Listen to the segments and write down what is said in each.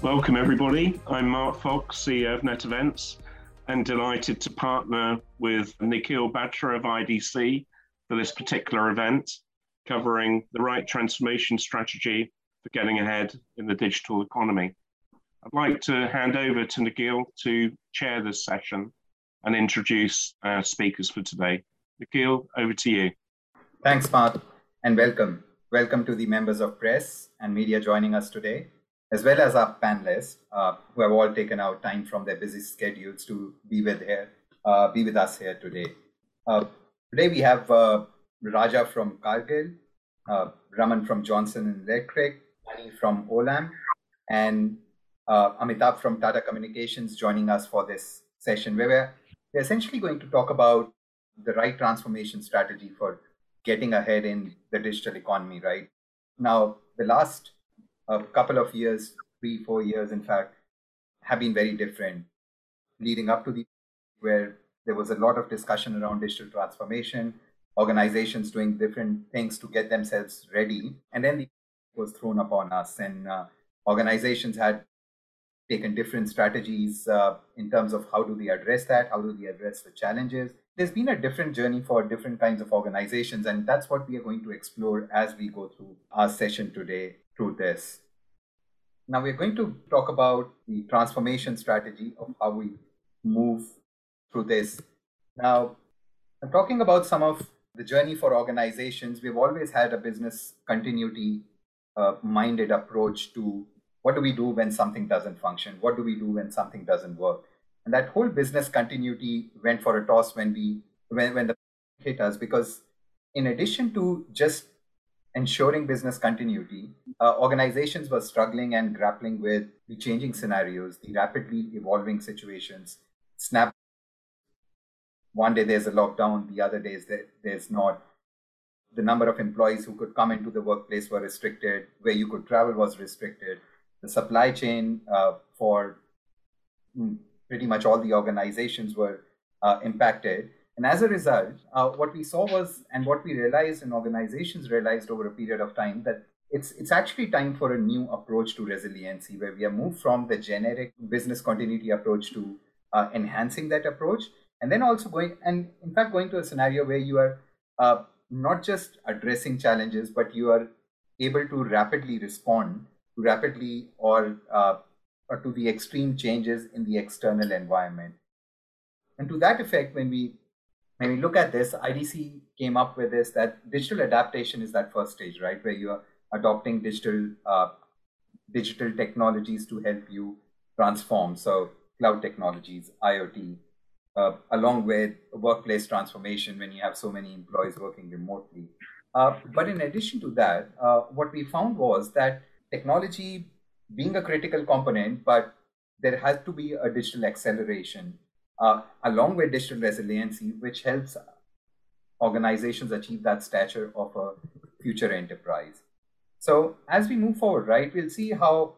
Welcome, everybody. I'm Mark Fox, CEO of NetEvents, and delighted to partner with Nikhil Batra of IDC for this particular event, covering the right transformation strategy for getting ahead in the digital economy. I'd like to hand over to Nikhil to chair this session and introduce our speakers for today. Nikhil, over to you. Thanks, Mark, and welcome. Welcome to the members of press and media joining us today as well as our panelists uh, who have all taken out time from their busy schedules to be with here, uh, be with us here today. Uh, today we have uh, Raja from Cargill, uh, Raman from Johnson and Electric, Ani from Olam, and uh, Amitabh from Tata Communications joining us for this session where we're, we're essentially going to talk about the right transformation strategy for getting ahead in the digital economy, right? Now, the last a couple of years, three, four years, in fact, have been very different. Leading up to the where there was a lot of discussion around digital transformation, organizations doing different things to get themselves ready, and then the was thrown upon us, and uh, organizations had taken different strategies uh, in terms of how do they address that, how do they address the challenges. There's been a different journey for different kinds of organizations, and that's what we are going to explore as we go through our session today through this. Now we're going to talk about the transformation strategy of how we move through this. Now, I'm talking about some of the journey for organizations. We've always had a business continuity uh, minded approach to what do we do when something doesn't function? What do we do when something doesn't work? And that whole business continuity went for a toss when we when, when the hit us because in addition to just ensuring business continuity, uh, organizations were struggling and grappling with the changing scenarios, the rapidly evolving situations. Snap. One day there's a lockdown, the other days there, there's not. The number of employees who could come into the workplace were restricted, where you could travel was restricted. The supply chain uh, for hmm, pretty much all the organizations were uh, impacted. And as a result, uh, what we saw was, and what we realized, and organizations realized over a period of time, that it's it's actually time for a new approach to resiliency, where we have moved from the generic business continuity approach to uh, enhancing that approach, and then also going, and in fact, going to a scenario where you are uh, not just addressing challenges, but you are able to rapidly respond to rapidly or, uh, or to the extreme changes in the external environment. And to that effect, when we when we look at this, IDC came up with this that digital adaptation is that first stage, right, where you are adopting digital uh, digital technologies to help you transform. So cloud technologies, IoT, uh, along with workplace transformation when you have so many employees working remotely. Uh, but in addition to that, uh, what we found was that technology being a critical component, but there has to be a digital acceleration uh, along with digital resiliency, which helps organizations achieve that stature of a future enterprise. So as we move forward, right, we'll see how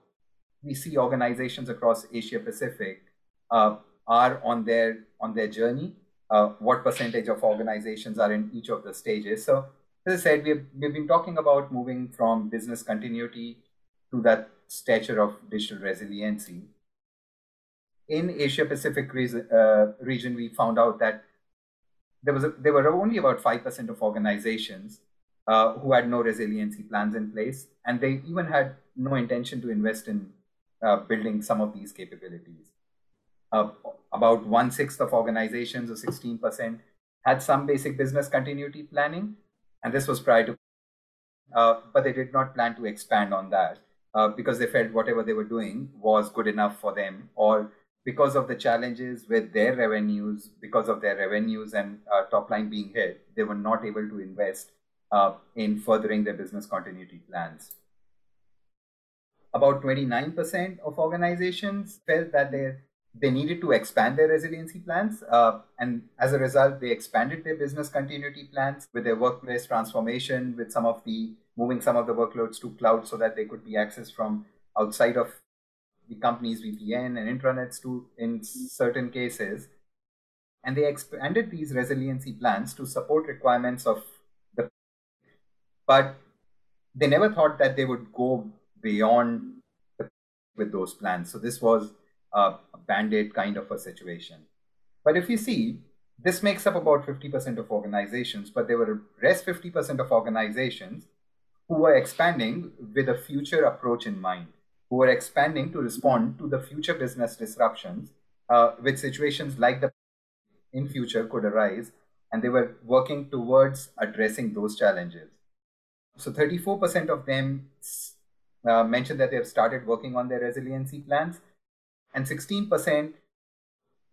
we see organizations across Asia Pacific uh, are on their on their journey. Uh, what percentage of organizations are in each of the stages? So as I said, we've we've been talking about moving from business continuity to that stature of digital resiliency in Asia Pacific region, uh, region, we found out that there was a, there were only about five percent of organizations uh, who had no resiliency plans in place, and they even had no intention to invest in uh, building some of these capabilities. Uh, about one sixth of organizations, or sixteen percent, had some basic business continuity planning, and this was prior to, uh, but they did not plan to expand on that. Uh, because they felt whatever they were doing was good enough for them, or because of the challenges with their revenues, because of their revenues and uh, top line being hit, they were not able to invest uh, in furthering their business continuity plans. About 29% of organizations felt that they they needed to expand their resiliency plans, uh, and as a result, they expanded their business continuity plans with their workplace transformation, with some of the moving some of the workloads to cloud so that they could be accessed from outside of the company's VPN and intranets to in certain cases. And they expanded these resiliency plans to support requirements of the but they never thought that they would go beyond the with those plans. So this was a band-aid kind of a situation. But if you see, this makes up about 50% of organizations, but there were rest 50% of organizations who were expanding with a future approach in mind, who were expanding to respond to the future business disruptions uh, with situations like the in future could arise, and they were working towards addressing those challenges. So 34% of them uh, mentioned that they have started working on their resiliency plans, and 16%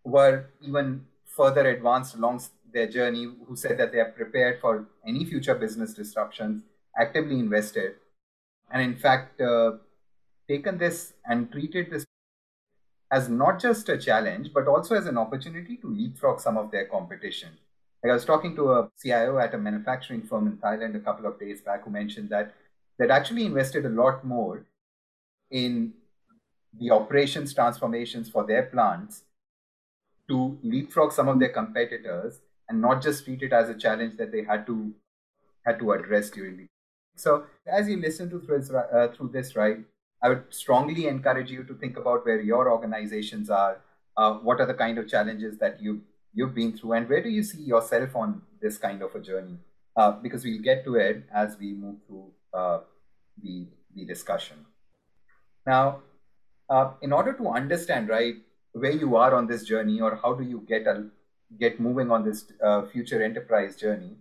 were even further advanced along their journey who said that they are prepared for any future business disruptions, actively invested, and in fact, uh, taken this and treated this as not just a challenge, but also as an opportunity to leapfrog some of their competition. Like I was talking to a CIO at a manufacturing firm in Thailand a couple of days back who mentioned that they'd actually invested a lot more in the operations transformations for their plants to leapfrog some of their competitors and not just treat it as a challenge that they had to had to address during the so as you listen to through, uh, through this right i would strongly encourage you to think about where your organizations are uh, what are the kind of challenges that you you've been through and where do you see yourself on this kind of a journey? Uh, because we'll get to it as we move through uh, the the discussion. Now uh, in order to understand right where you are on this journey or how do you get a, get moving on this uh, future enterprise journey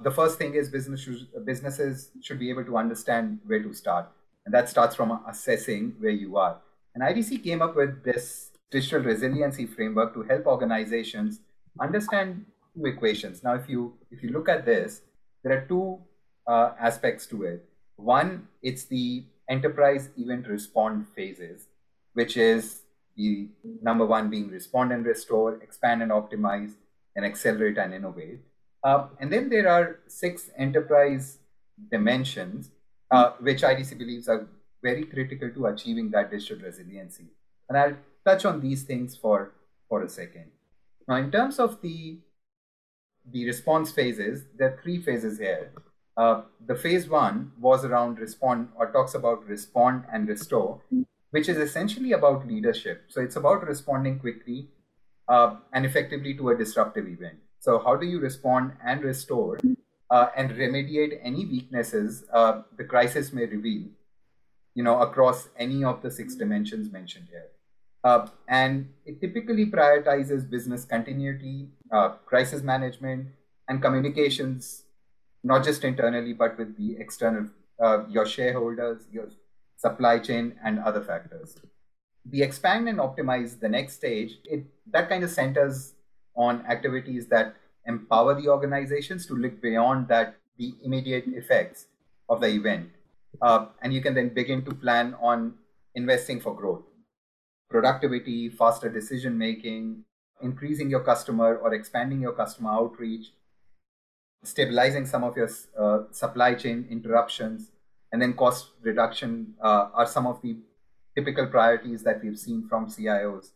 the first thing is business businesses should be able to understand where to start and that starts from assessing where you are. And idc came up with this digital resiliency framework to help organizations understand two equations. Now if you if you look at this there are two uh, aspects to it. One it's the enterprise event respond phases which is the number one being respond and restore, expand and optimize, and accelerate and innovate. Uh, and then there are six enterprise dimensions, uh, which IDC believes are very critical to achieving that digital resiliency. And I'll touch on these things for, for a second. Now, in terms of the, the response phases, there are three phases here. Uh, the phase one was around respond or talks about respond and restore which is essentially about leadership. So it's about responding quickly uh, and effectively to a disruptive event. So how do you respond and restore uh, and remediate any weaknesses uh, the crisis may reveal, you know, across any of the six dimensions mentioned here. Uh, and it typically prioritizes business continuity, uh, crisis management, and communications, not just internally, but with the external, uh, your shareholders, your supply chain, and other factors. The expand and optimize the next stage, it, that kind of centers on activities that empower the organizations to look beyond that the immediate effects of the event. Uh, and you can then begin to plan on investing for growth, productivity, faster decision making, increasing your customer or expanding your customer outreach, stabilizing some of your uh, supply chain interruptions, and then cost reduction uh, are some of the typical priorities that we've seen from CIOs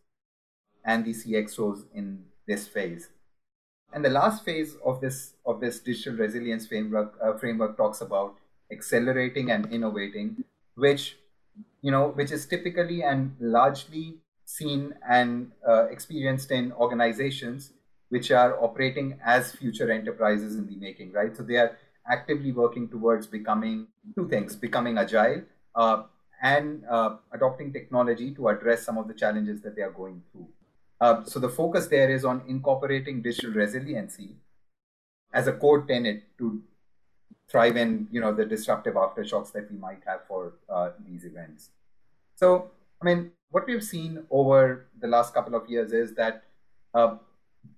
and the CXOs in this phase. And the last phase of this of this digital resilience framework uh, framework talks about accelerating and innovating, which you know which is typically and largely seen and uh, experienced in organizations which are operating as future enterprises in the making, right? So they are actively working towards becoming two things becoming agile uh, and uh, adopting technology to address some of the challenges that they are going through. Uh, so the focus there is on incorporating digital resiliency as a core tenet to thrive in you know the disruptive aftershocks that we might have for uh, these events. So I mean, what we've seen over the last couple of years is that uh,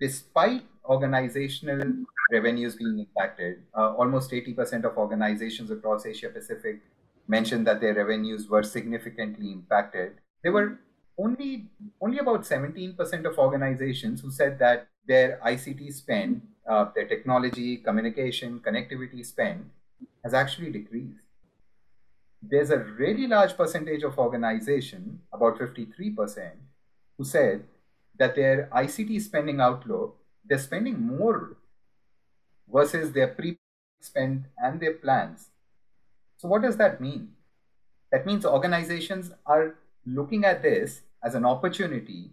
despite organizational revenues being impacted. Uh, almost 80% of organizations across Asia Pacific mentioned that their revenues were significantly impacted. They were only only about 17% of organizations who said that their ICT spend, uh, their technology, communication, connectivity spend has actually decreased. There's a really large percentage of organization, about 53%, who said that their ICT spending outlook, they're spending more versus their pre spend and their plans. So, what does that mean? That means organizations are looking at this as an opportunity.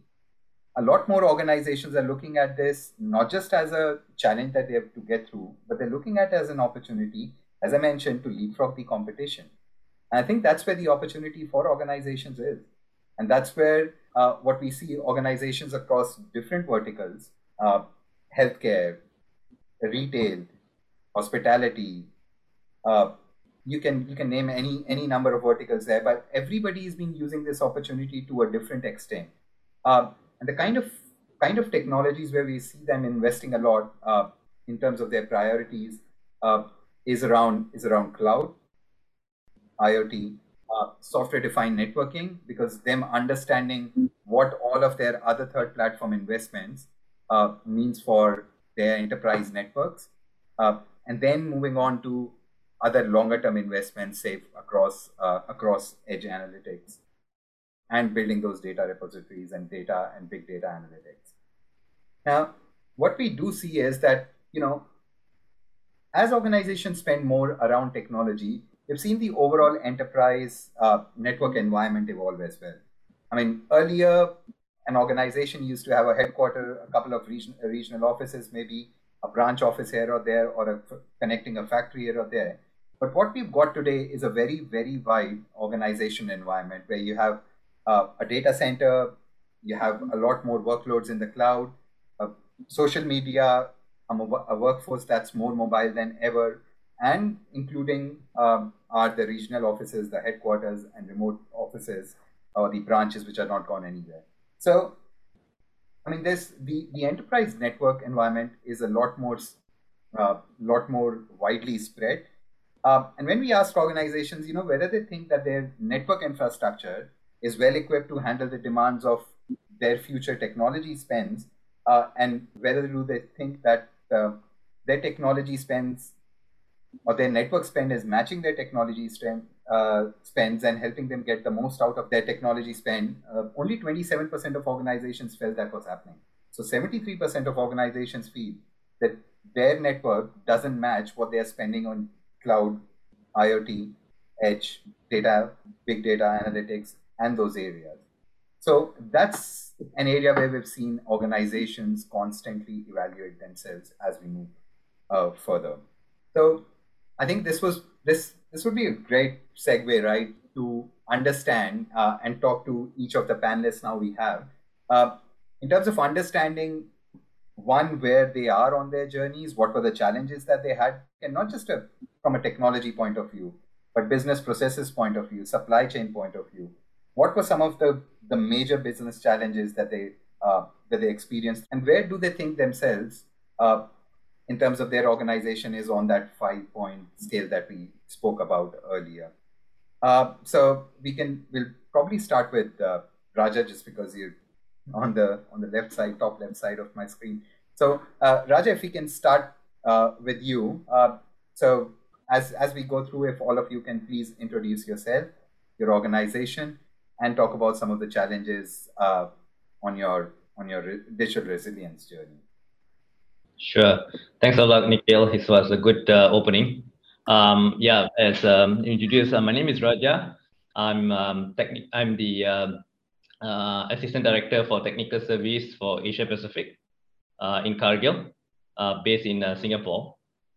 A lot more organizations are looking at this not just as a challenge that they have to get through, but they're looking at as an opportunity, as I mentioned, to leapfrog the competition. And I think that's where the opportunity for organizations is. And that's where uh, what we see organizations across different verticals uh, healthcare, retail, hospitality, uh, you can you can name any any number of verticals there but everybody has been using this opportunity to a different extent. Uh, and the kind of kind of technologies where we see them investing a lot uh, in terms of their priorities uh, is around is around cloud iot uh, software defined networking because them understanding what all of their other third platform investments uh, means for their enterprise networks. Uh, and then moving on to other longer term investments, say across uh, across edge analytics, and building those data repositories and data and big data analytics. Now, what we do see is that you know, as organizations spend more around technology, we've seen the overall enterprise uh, network environment evolve as well. I mean, earlier an organization used to have a headquarter, a couple of region, regional offices, maybe a branch office here or there, or a, connecting a factory here or there. But what we've got today is a very, very wide organization environment where you have uh, a data center, you have a lot more workloads in the cloud, uh, social media, a, workforce that's more mobile than ever, and including um, are the regional offices, the headquarters, and remote offices, or the branches which are not gone anywhere. So, I mean, this the the enterprise network environment is a lot more, uh, lot more widely spread. Uh, and when we ask organizations, you know, whether they think that their network infrastructure is well equipped to handle the demands of their future technology spends, uh, and whether do they think that uh, their technology spends or their network spend is matching their technology spend, uh, spends and helping them get the most out of their technology spend, uh, only 27% of organizations felt that was happening. So 73% of organizations feel that their network doesn't match what they are spending on cloud, IoT, edge, data, big data analytics, and those areas. So that's an area where we've seen organizations constantly evaluate themselves as we move uh, further. So I think this was this this would be a great segue, right, to understand uh, and talk to each of the panelists now we have. Uh, in terms of understanding one where they are on their journeys what were the challenges that they had and not just a, from a technology point of view but business processes point of view supply chain point of view what were some of the the major business challenges that they uh, that they experienced and where do they think themselves uh, in terms of their organization is on that five point scale that we spoke about earlier uh, so we can we'll probably start with uh, raja just because you're on the on the left side, top left side of my screen. So uh, Raja, if we can start uh, with you. Uh, so as as we go through, if all of you can please introduce yourself, your organization, and talk about some of the challenges uh, on your on your digital resilience journey. Sure. Thanks a lot, Nikhil. This was a good uh, opening. Um, yeah, as um, introduced, uh, my name is Raja. I'm um, I'm the um, uh, Assistant Director for Technical Service for Asia Pacific uh, in Cargill, uh, based in uh, Singapore.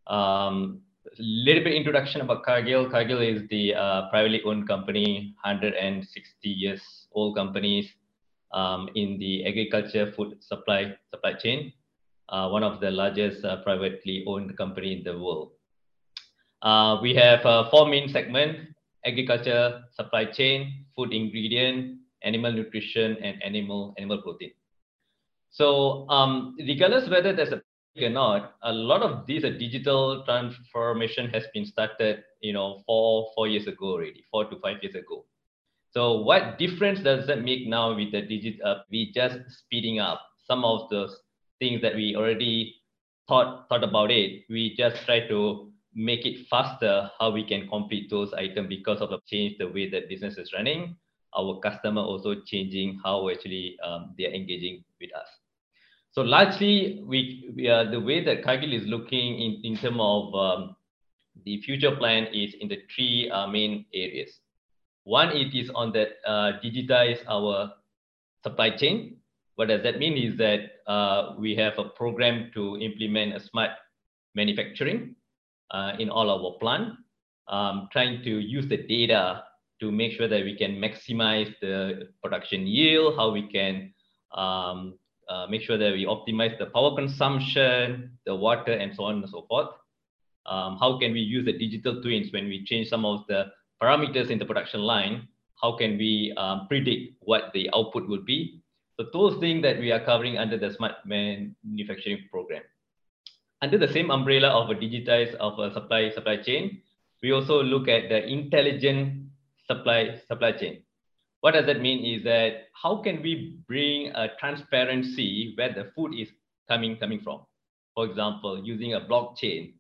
Um, little bit introduction about Cargill. Cargill is the uh, privately owned company, 160 years old companies um, in the agriculture food supply supply chain. Uh, one of the largest privately owned company in the world. we have four main segments: agriculture, supply chain, food ingredient, animal nutrition, and animal animal protein. So um, regardless whether there's a or not, a lot of these uh, digital transformation has been started, you know, four four years ago already, four to five years ago. So what difference does that make now with the digital? Uh, we just speeding up some of those things that we already thought thought about it. We just try to make it faster how we can complete those items because of the change the way that business is running our customer also changing how actually um, they are engaging with us. So largely, we, we are, the way that Cargill is looking in, in terms of um, the future plan is in the three uh, main areas. One, it is on that uh, digitize our supply chain. What does that mean is that uh, we have a program to implement a smart manufacturing uh, in all our plant, um, trying to use the data to make sure that we can maximize the production yield, how we can um, uh, make sure that we optimize the power consumption, the water, and so on and so forth. Um, how can we use the digital twins when we change some of the parameters in the production line? How can we um, predict what the output will be? So those things that we are covering under the smart manufacturing program. Under the same umbrella of a digitized of a supply supply chain, we also look at the intelligent supply supply chain. What does that mean is that how can we bring a transparency where the food is coming coming from? For example, using a blockchain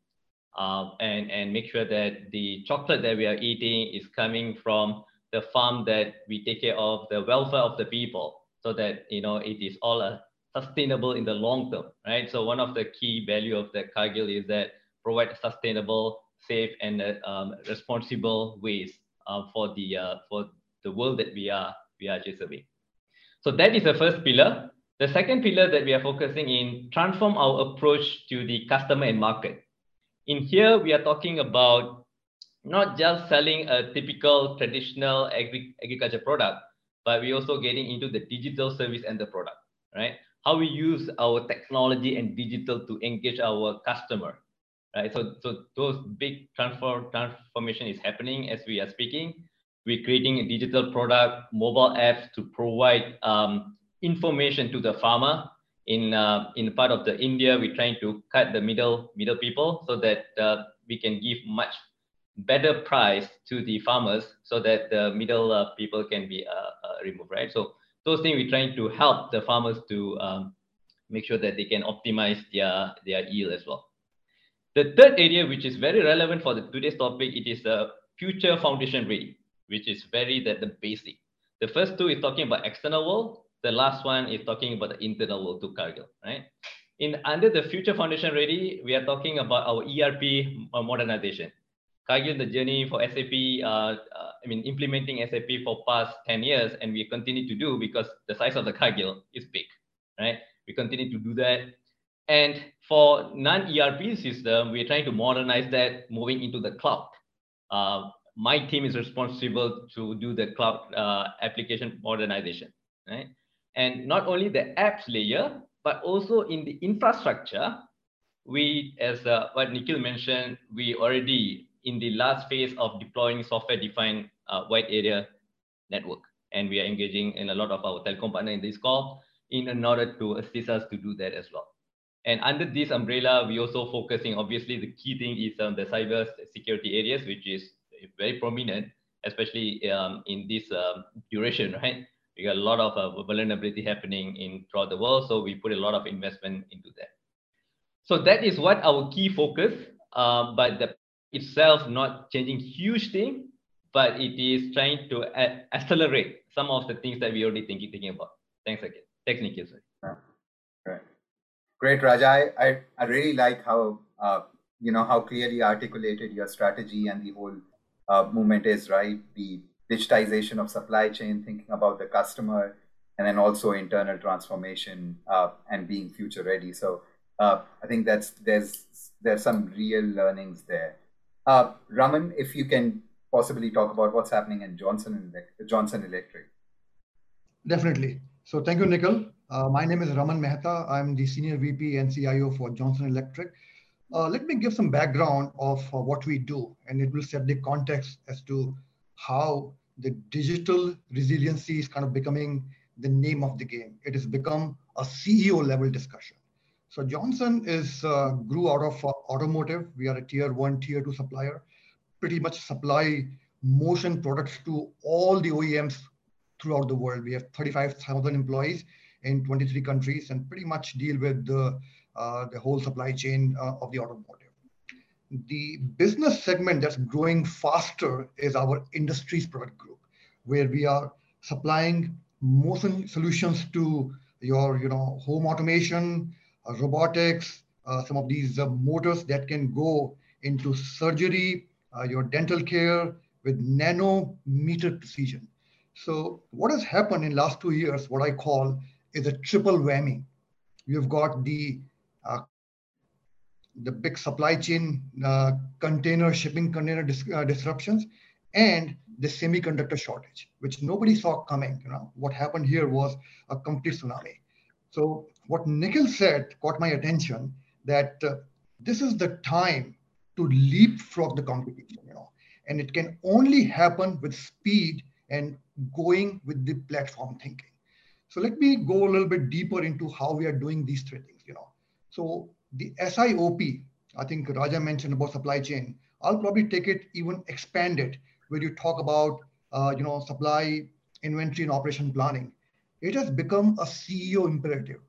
uh, and, and make sure that the chocolate that we are eating is coming from the farm that we take care of, the welfare of the people, so that you know it is all uh, sustainable in the long term, right? So one of the key value of the Cargill is that provide sustainable, safe, and uh, um, responsible ways uh, for the uh, for the world that we are we are serving. So that is the first pillar. The second pillar that we are focusing in transform our approach to the customer and market. In here, we are talking about not just selling a typical traditional agri agriculture product, but we're also getting into the digital service and the product, right? How we use our technology and digital to engage our customer, right? So, so those big transform, transformation is happening as we are speaking. We're creating a digital product, mobile apps to provide um, information to the farmer. In uh, in part of the India, we're trying to cut the middle middle people so that uh, we can give much better price to the farmers so that the middle uh, people can be uh, uh, removed, right? So those things we're trying to help the farmers to um, make sure that they can optimize their their yield as well. The third area, which is very relevant for the today's topic, it is a future foundation ready which is very that the basic. The first two is talking about external world. The last one is talking about the internal world to Cargill, right? In under the future foundation ready, we are talking about our ERP modernization. Cargill, the journey for SAP, uh, uh, I mean, implementing SAP for past 10 years, and we continue to do because the size of the Cargill is big, right? We continue to do that. And for non-ERP system, we're trying to modernize that, moving into the cloud. Uh, my team is responsible to do the cloud uh, application modernization, right? And not only the apps layer, but also in the infrastructure, we, as uh, what Nikhil mentioned, we already in the last phase of deploying software-defined uh, wide area network. And we are engaging in a lot of our telecom partner in this call in order to assist us to do that as well. And under this umbrella, we also focusing, obviously, the key thing is on the cyber security areas, which is very prominent, especially um, in this um, duration, right? We got a lot of uh, vulnerability happening in throughout the world, so we put a lot of investment into that. So that is what our key focus, uh, but the itself not changing huge thing, but it is trying to accelerate some of the things that we already thinking thinking about. Thanks again. Thanks, Nikhil. Right. Great, Raja. I, I, I really like how uh, you know how clearly articulated your strategy and the whole uh, movement is, right? The digitization of supply chain, thinking about the customer, and then also internal transformation uh, and being future ready. So uh, I think that's there's there's some real learnings there. Uh, Raman, if you can possibly talk about what's happening in Johnson and Johnson Electric. Definitely. So thank you, Nikhil. Uh, my name is Raman Mehta. I'm the Senior VP and CIO for Johnson Electric. Uh, let me give some background of uh, what we do, and it will set the context as to how the digital resiliency is kind of becoming the name of the game. It has become a CEO level discussion. So Johnson is uh, grew out of uh, automotive. We are a tier one, tier two supplier, pretty much supply motion products to all the OEMs throughout the world. We have 35,000 employees in 23 countries and pretty much deal with the uh, the whole supply chain uh, of the automotive. The business segment that's growing faster is our industries product group, where we are supplying motion solutions to your you know home automation, robotics, some of these motors that can go into surgery, your dental care, with nanometer precision. So what has happened in last two years, what I call is a triple whammy. You've got the uh, the big supply chain uh, container shipping container dis uh, disruptions and the semiconductor shortage, which nobody saw coming. You know what happened here was a complete tsunami. So what Nikhil said caught my attention that uh, this is the time to leapfrog the competition. You know, and it can only happen with speed and going with the platform thinking. So let me go a little bit deeper into how we are doing these three things. You know, so the SIOP, I think Raja mentioned about supply chain. I'll probably take it even expand it where you talk about uh, you know supply inventory and operation planning. It has become a CEO imperative.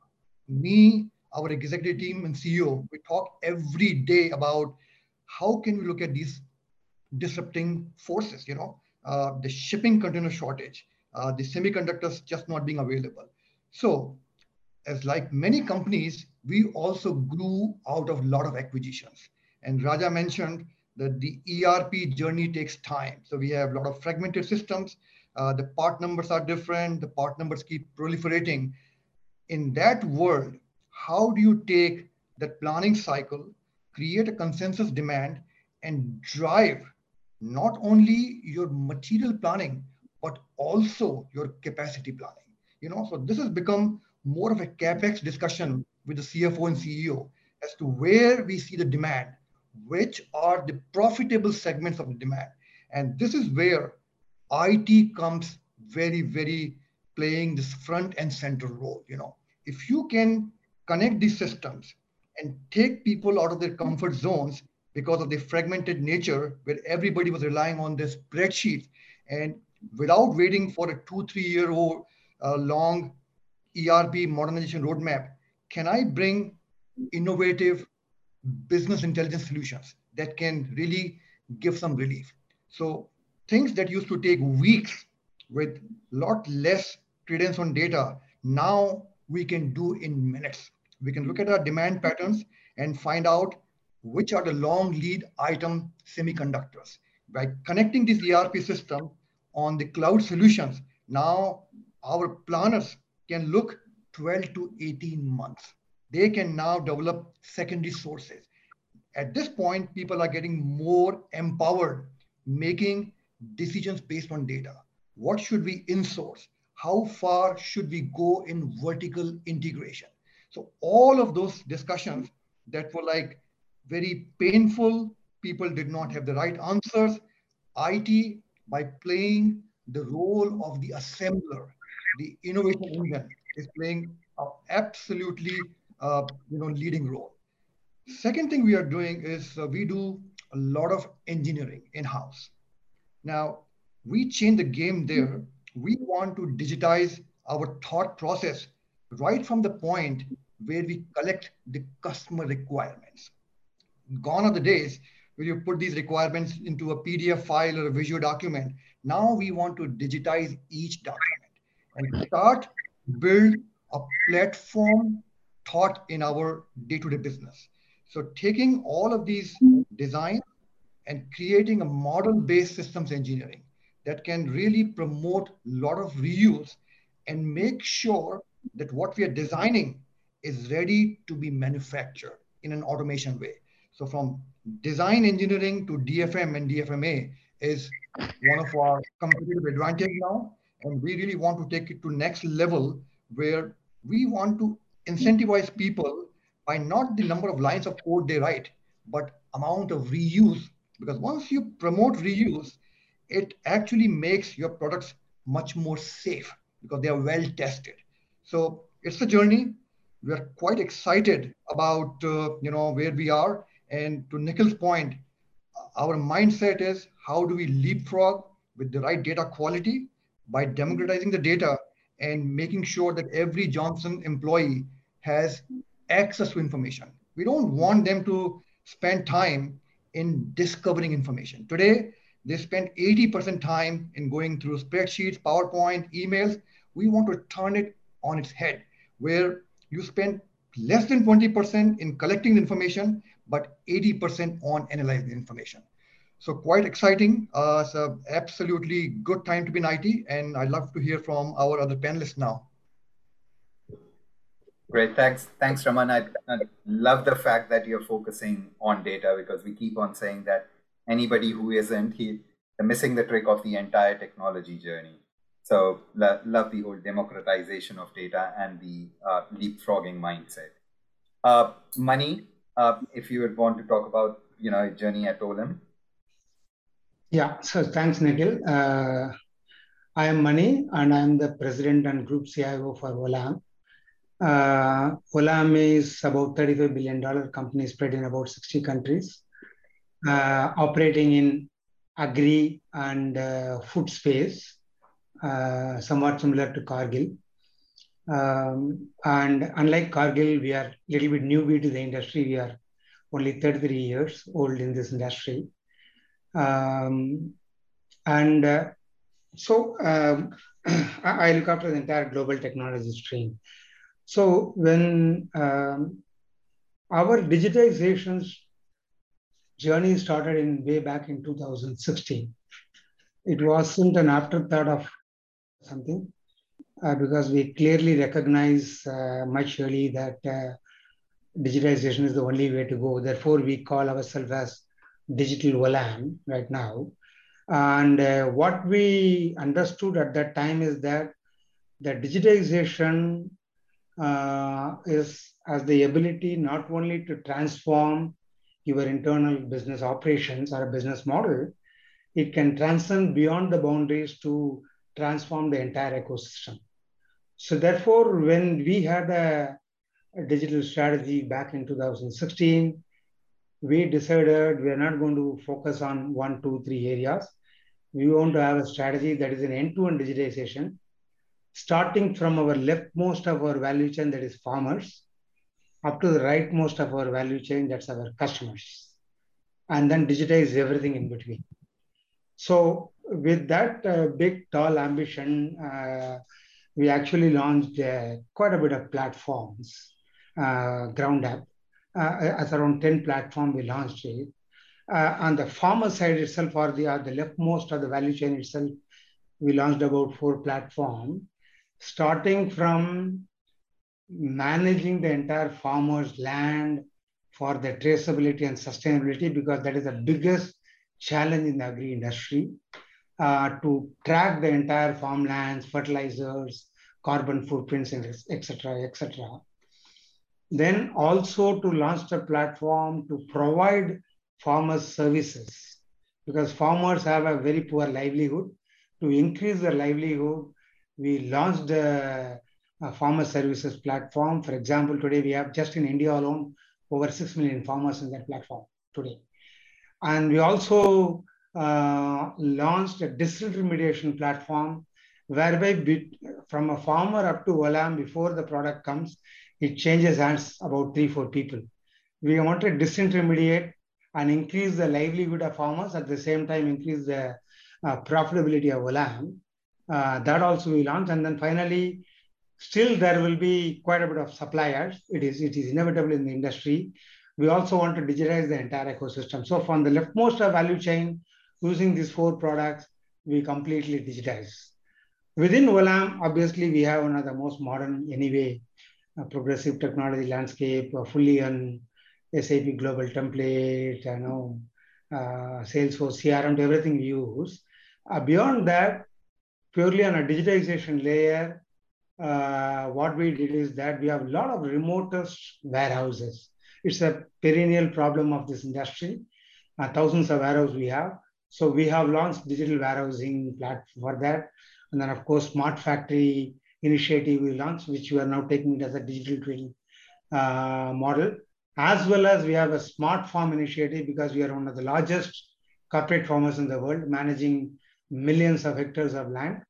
Me, our executive team and CEO, we talk every day about how can we look at these disrupting forces, you know, uh, the shipping container shortage, uh, the semiconductors just not being available. So as like many companies, we also grew out of a lot of acquisitions. And Raja mentioned that the ERP journey takes time. So we have a lot of fragmented systems. Uh, the part numbers are different. The part numbers keep proliferating. In that world, how do you take that planning cycle, create a consensus demand, and drive not only your material planning, but also your capacity planning? You know, so this has become more of a capex discussion with the CFO and CEO as to where we see the demand, which are the profitable segments of the demand. And this is where IT comes very, very playing this front and center role. You know, if you can connect these systems and take people out of their comfort zones because of the fragmented nature where everybody was relying on this spreadsheet and without waiting for a two, three year old uh, long ERP modernization roadmap, can I bring innovative business intelligence solutions that can really give some relief? So things that used to take weeks with lot less credence on data, now we can do in minutes. We can look hmm. at our demand patterns and find out which are the long lead item semiconductors. By connecting this ERP system on the cloud solutions, now our planners can look 12 to 18 months. They can now develop secondary sources. At this point, people are getting more empowered, making decisions based on data. What should we insource? How far should we go in vertical integration? So all of those discussions that were like very painful, people did not have the right answers. IT, by playing the role of the assembler, the innovation engine is playing an absolutely uh, you know, leading role. Second thing we are doing is uh, we do a lot of engineering in-house. Now, we change the game there. We want to digitize our thought process right from the point where we collect the customer requirements. Gone are the days where you put these requirements into a PDF file or a visual document. Now we want to digitize each document and start build a platform thought in our day-to-day business. So taking all of these design and creating a model-based systems engineering that can really promote a lot of reuse and make sure that what we are designing is ready to be manufactured in an automation way. So from design engineering to DFM and DFMA is one of our competitive advantage now. And we really want to take it to next level where we want to incentivize people by not the number of lines of code they write, but amount of reuse. Because once you promote reuse, it actually makes your products much more safe because they are well tested. So it's a journey. We are quite excited about uh, you know where we are. And to Nikhil's point, our mindset is how do we leapfrog with the right data quality by democratizing the data and making sure that every Johnson employee has access to information. We don't want them to spend time in discovering information. Today, they spend 80% time in going through spreadsheets, PowerPoint, emails. We want to turn it on its head, where you spend less than 20% in collecting the information, but 80% on analyzing the information. So quite exciting. Uh, it's a absolutely good time to be in IT, and I'd love to hear from our other panelists now. Great, thanks, thanks, Raman. I, I love the fact that you're focusing on data because we keep on saying that anybody who isn't, he, missing the trick of the entire technology journey. So lo- love the whole democratization of data and the uh, leapfrogging mindset. Uh, Mani, uh, if you would want to talk about you know journey at Olam. Yeah, so thanks, Nikhil. Uh, I am Mani, and I am the president and group CIO for Olam. Uh, Olam is about $35 billion company spread in about 60 countries, operating in agri and uh, food space, uh, somewhat similar to Cargill. Um, and unlike Cargill, we are a little bit newbie to the industry. We are only 33 years old in this industry. Um, and uh, so um, I look after the entire global technology stream. So when um, our digitization journey started in way back in 2016, it wasn't an afterthought of something uh, because we clearly recognize uh, much early that uh, digitization is the only way to go. Therefore, we call ourselves as digital Olam right now. And uh, what we understood at that time is that the digitization uh, is as the ability not only to transform your internal business operations or a business model, it can transcend beyond the boundaries to transform the entire ecosystem. So therefore, when we had a, a digital strategy back in 2016, we decided we are not going to focus on one, two, three areas. We want to have a strategy that is an end-to-end digitization, starting from our leftmost of our value chain, that is farmers, up to the rightmost of our value chain, that's our customers, and then digitize everything in between. So with that uh, big, tall ambition, uh, we actually launched uh, quite a bit of platforms, uh, ground up, uh, as around 10 platform we launched it. Uh, on the farmer side itself, or the, or the leftmost of the value chain itself, we launched about four platform, starting from managing the entire farmer's land for the traceability and sustainability, because that is the biggest challenge in the agri industry. Uh, to track the entire farmlands, fertilizers, carbon footprints, etc., etc. Then also to launch a platform to provide farmers services because farmers have a very poor livelihood. To increase their livelihood, we launched a farmer services platform. For example, today we have just in India alone over 6 million farmers in that platform today. And we also uh, launched a disintermediation platform whereby be, from a farmer up to Olam before the product comes, it changes hands about three, four people. We want to disintermediate and increase the livelihood of farmers at the same time increase the uh, profitability of Olam. Uh, that also we launched. And then finally, still there will be quite a bit of suppliers. It is, it is inevitable in the industry. We also want to digitize the entire ecosystem. So from the leftmost value chain, using these four products, we completely digitize. Within Olam, obviously, we have one of the most modern, anyway, progressive technology landscape, fully on SAP global template, you know, uh, Salesforce CRM, everything we use. Uh, beyond that, purely on a digitization layer, uh, what we did is that we have a lot of remotest warehouses. It's a perennial problem of this industry. Uh, thousands of warehouses we have. So we have launched digital warehousing platform for that. And then, of course, smart factory initiative we launched, which we are now taking it as a digital twin uh, model, as well as we have a smart farm initiative because we are one of the largest corporate farmers in the world, managing millions of hectares of land.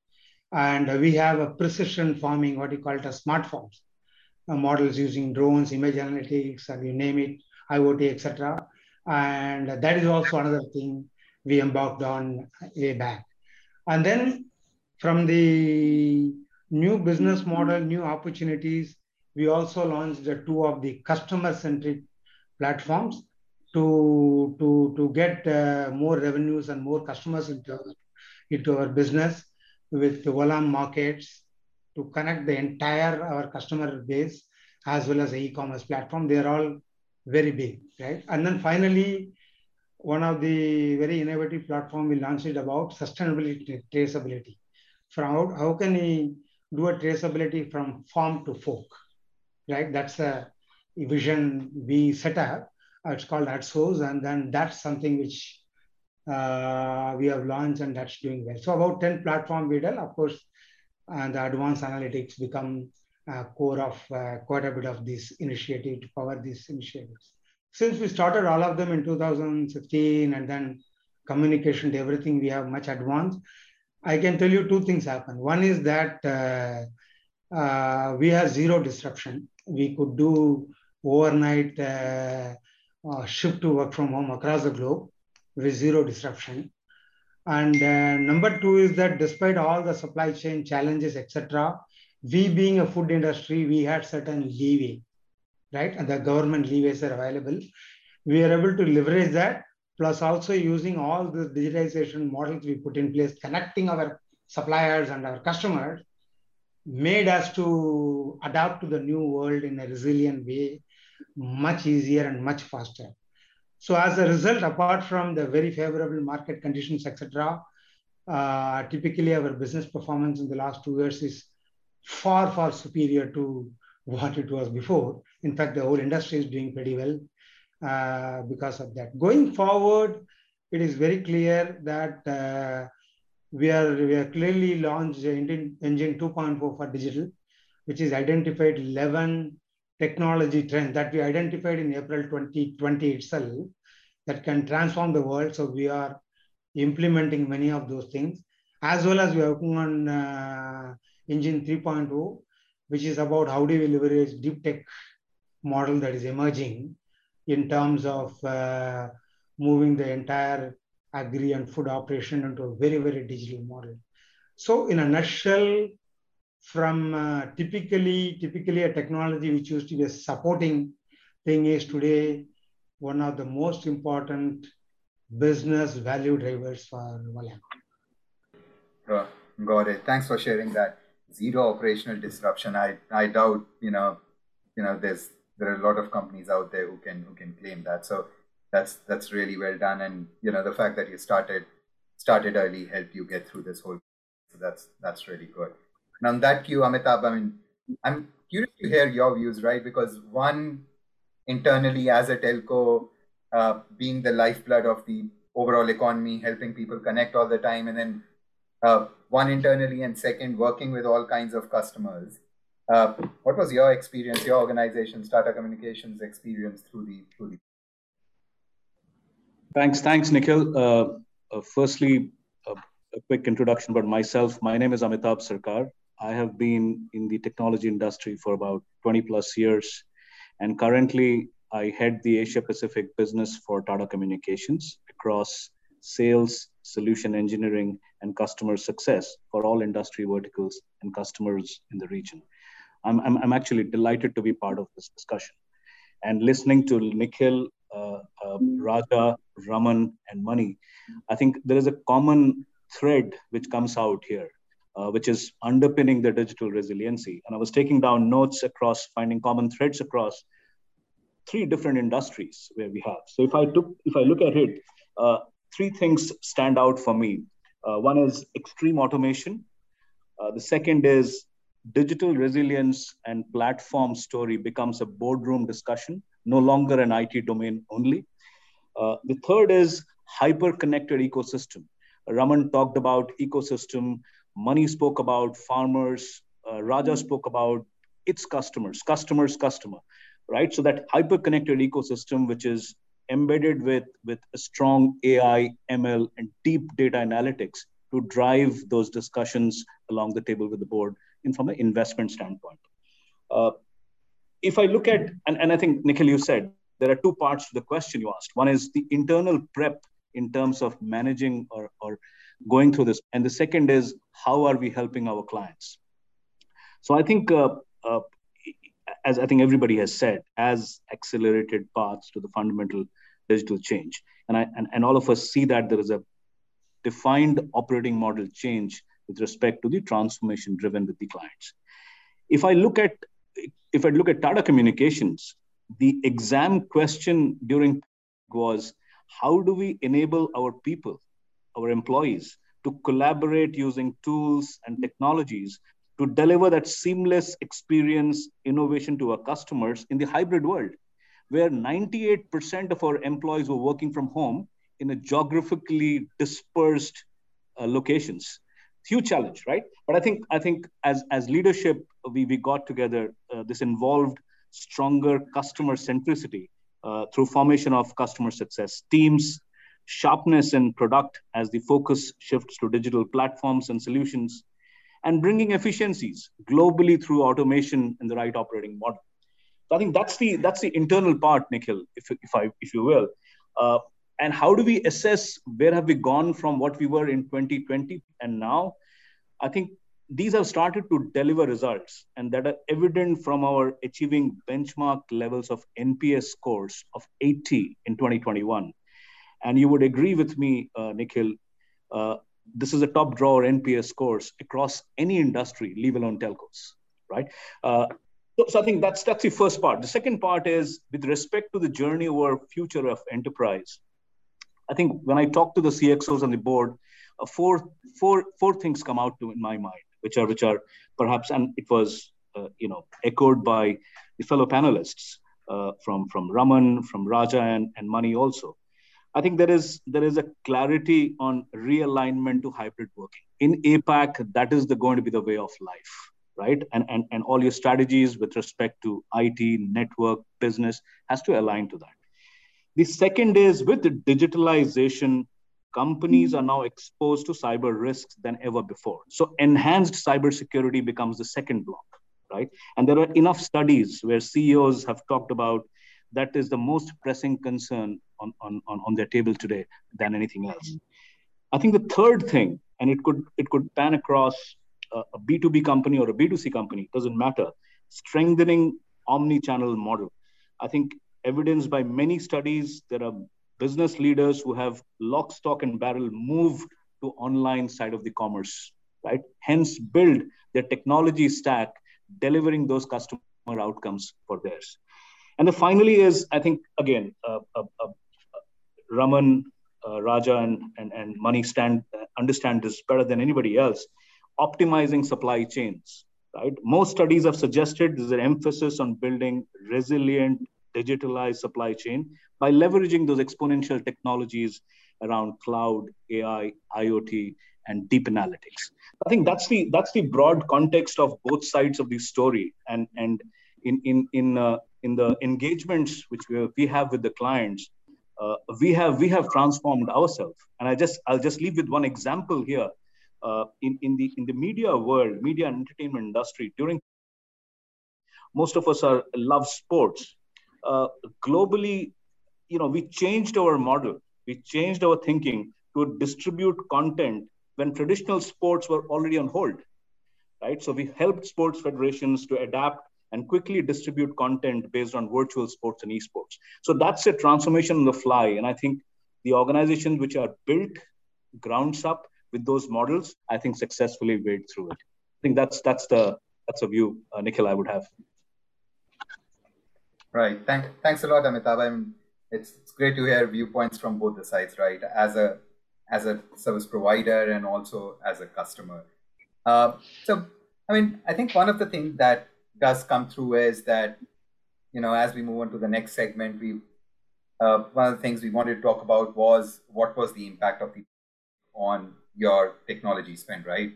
And we have a precision farming, what you call it as smart farms, uh, models using drones, image analytics, or you name it, IoT, etc. And that is also another thing we embarked on way back. And then from the new business model, new opportunities. We also launched the two of the customer-centric platforms. to, to, to get uh, more revenues and more customers into into our business with the Olam markets to connect the entire our customer base as well as the e-commerce platform. They're all very big, right? And then finally, one of the very innovative platform we launched it about sustainability traceability. From how, how can we do a traceability from farm to fork, right? That's a vision we set up. It's called AtSource, and then that's something which uh, we have launched and that's doing well. So about 10 platform we did, of course, and the advanced analytics become uh, core of uh, quite a bit of this initiative to power these initiatives. Since we started all of them in 2016 and then communication to everything, we have much advanced. I can tell you two things happen. One is that uh, uh, we have zero disruption. We could do overnight uh shift to work from home across the globe with zero disruption. And uh, number two is that despite all the supply chain challenges, etc., we being a food industry, we had certain leeway, right? And the government leeways are available. We are able to leverage that, plus also using all the digitization models we put in place, connecting our suppliers and our customers, made us to adapt to the new world in a resilient way, much easier and much faster. So as a result, apart from the very favorable market conditions, etc., uh, typically our business performance in the last two years is far, far superior to what it was before. In fact, the whole industry is doing pretty well uh, because of that. Going forward, it is very clear that uh, we are we are clearly launched engine, engine 2.4 for digital, which is identified 11 technology trends that we identified in April 2020 itself that can transform the world. So we are implementing many of those things, as well as we are working on uh, Engine 3.0, which is about how do we leverage deep tech model that is emerging in terms of uh, moving the entire agri and food operation into a very, very digital model. So in a nutshell, from uh, typically typically a technology which used to be a supporting thing is today one of the most important business value drivers for. Uh, got it. Thanks for sharing that. Zero operational disruption. I, I doubt you know you know there's there are a lot of companies out there who can who can claim that. So that's that's really well done. And you know the fact that you started started early helped you get through this whole. So that's that's really good. And on that cue, Amitabh, I mean, I'm curious to hear your views, right? Because one, internally as a telco, uh, being the lifeblood of the overall economy, helping people connect all the time, and then uh, one internally, and second, working with all kinds of customers. Uh, what was your experience, your organization, Tata Communications experience through the through the? Thanks, thanks, Nikhil. Uh, uh, firstly, a quick introduction about myself. My name is Amitabh Sarkar. I have been in the technology industry for about 20 plus years. And currently, I head the Asia Pacific business for Tata Communications across sales, solution engineering, and customer success for all industry verticals and customers in the region. I'm, I'm, I'm actually delighted to be part of this discussion. And listening to Nikhil, uh, uh, Raja, Raman, and Mani, I think there is a common thread which comes out here uh, which is underpinning the digital resiliency. And I was taking down notes across finding common threads across three different industries where we have. So if I took, if I look at it, uh, three things stand out for me. Uh, one is extreme automation. Uh, the second is digital resilience and platform story becomes a boardroom discussion, no longer an IT domain only. Uh, the third is hyper connected ecosystem. Raman talked about ecosystem. Mani spoke about farmers. Uh, Raja spoke about its customers, customers, customer, right? So that hyper-connected ecosystem, which is embedded with, with a strong AI, ML, and deep data analytics to drive those discussions along the table with the board in from an investment standpoint. Uh, if I look at, and, and I think, Nikhil, you said, there are two parts to the question you asked. One is the internal prep in terms of managing or, or going through this. And the second is how are we helping our clients? So I think, uh, uh, as I think everybody has said, as accelerated paths to the fundamental digital change. And, I, and, and all of us see that there is a defined operating model change with respect to the transformation driven with the clients. If I look at if I look at Tata Communications, the exam question during was how do we enable our people, our employees, to collaborate using tools and technologies to deliver that seamless experience innovation to our customers in the hybrid world, where 98% of our employees were working from home in a geographically dispersed uh, locations. Huge challenge, right? But I think I think as as leadership, we we got together. Uh, this involved stronger customer centricity uh, through formation of customer success teams, sharpness in product as the focus shifts to digital platforms and solutions, and bringing efficiencies globally through automation and the right operating model. So I think that's the that's the internal part, Nikhil, if if I if you will. Uh, and how do we assess where have we gone from what we were in 2020 and now? I think these have started to deliver results and that are evident from our achieving benchmark levels of NPS scores of 80 in 2021. And you would agree with me, uh, Nikhil, uh, this is a top drawer NPS course across any industry, leave alone telcos, right? Uh, so, so, I think that's that's the first part. The second part is with respect to the journey or future of enterprise. I think when I talk to the CXOs on the board, uh, four, four, four things come out to in my mind which are which are perhaps and it was uh, you know echoed by the fellow panelists uh, from from Raman, from Raja, and, and Mani also. I think there is there is a clarity on realignment to hybrid working in APAC. That is the, going to be the way of life, right? And and and all your strategies with respect to IT, network, business has to align to that. The second is with digitalization companies are now exposed to cyber risks than ever before. So enhanced cybersecurity becomes the second block, right? And there are enough studies where CEOs have talked about that is the most pressing concern on, on, on, on their table today than anything else. Mm-hmm. I think the third thing, and it could it could pan across uh, a a B2B company or a B2C company, doesn't matter, strengthening omni-channel model. I think evidenced by many studies, there are business leaders who have lock, stock, and barrel moved to online side of the commerce, right? Hence, build their technology stack, delivering those customer outcomes for theirs. And the finally is, I think, again, uh, uh, uh, Raman, uh, Raja, and, and, and Mani stand, understand this better than anybody else. Optimizing supply chains, right? Most studies have suggested there's an emphasis on building resilient, digitalized supply chain by leveraging those exponential technologies around cloud, AI, IoT, and deep analytics. I think that's the that's the broad context of both sides of the story, and and in in in uh, in the engagements which we, we have with the clients, uh, we have we have transformed ourselves. And I just I'll just leave with one example here. Uh, in in the in the media world, media and entertainment industry, during most of us are love sports. Uh, globally, you know, we changed our model. We changed our thinking to distribute content when traditional sports were already on hold, right? So we helped sports federations to adapt and quickly distribute content based on virtual sports and esports. So that's a transformation on the fly. And I think the organizations which are built grounds up with those models, I think successfully wade through it. I think that's that's the that's a view, uh, Nikhil, I would have. Right. Thank, thanks a lot, Amitabh. I'm it's, it's great to hear viewpoints from both the sides, right? As a as a service provider and also as a customer. Uh, so, I mean, I think one of the things that does come through is that, you know, as we move on to the next segment, we uh, one of the things we wanted to talk about was what was the impact of the on your technology spend, right?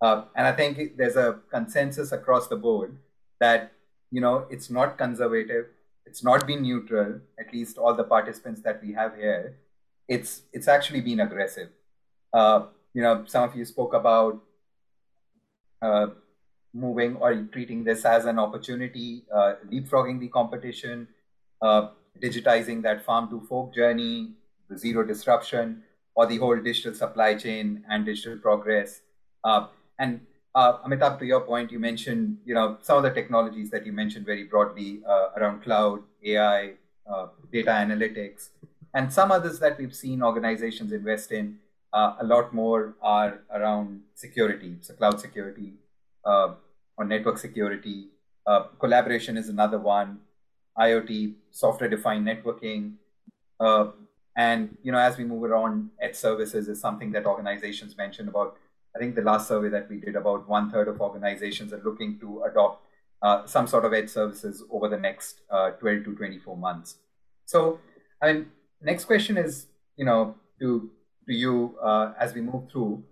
Uh, and I think there's a consensus across the board that you know it's not conservative, it's not been neutral at least all the participants that we have here it's it's actually been aggressive uh, you know some of you spoke about uh, moving or treating this as an opportunity uh, leapfrogging the competition uh, digitizing that farm to fork journey the zero disruption or the whole digital supply chain and digital progress uh, and uh, Amitabh, to your point, you mentioned you know some of the technologies that you mentioned very broadly uh, around cloud, AI, uh, data analytics. and some others that we've seen organizations invest in uh, a lot more are around security, so cloud security uh, or network security. Uh, collaboration is another one. IoT, software-defined networking, uh, and you know, as we move around, edge services is something that organizations mentioned about. I think the last survey that we did, about one third of organizations are looking to adopt uh, some sort of edge services over the next uh, 12 to 24 months. So, I mean, next question is, you know, to to you uh, as we move through.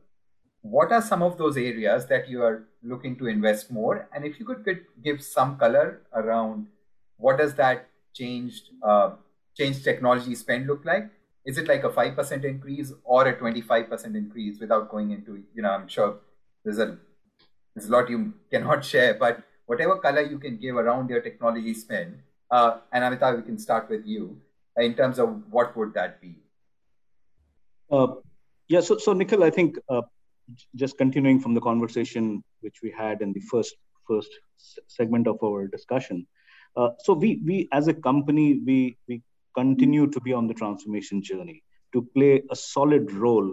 What are some of those areas that you are looking to invest more? And if you could give some color around what does that changed uh, change technology spend look like? Is it like a five percent increase or a twenty five percent increase? Without going into, you know, I'm sure there's a there's a lot you cannot share, but whatever color you can give around your technology spend. Uh, and Amitabh, we can start with you in terms of what would that be? Uh, yeah, so, so Nikhil, I think uh, just continuing from the conversation which we had in the first first segment of our discussion. Uh, so we we as a company we we continue to be on the transformation journey to play a solid role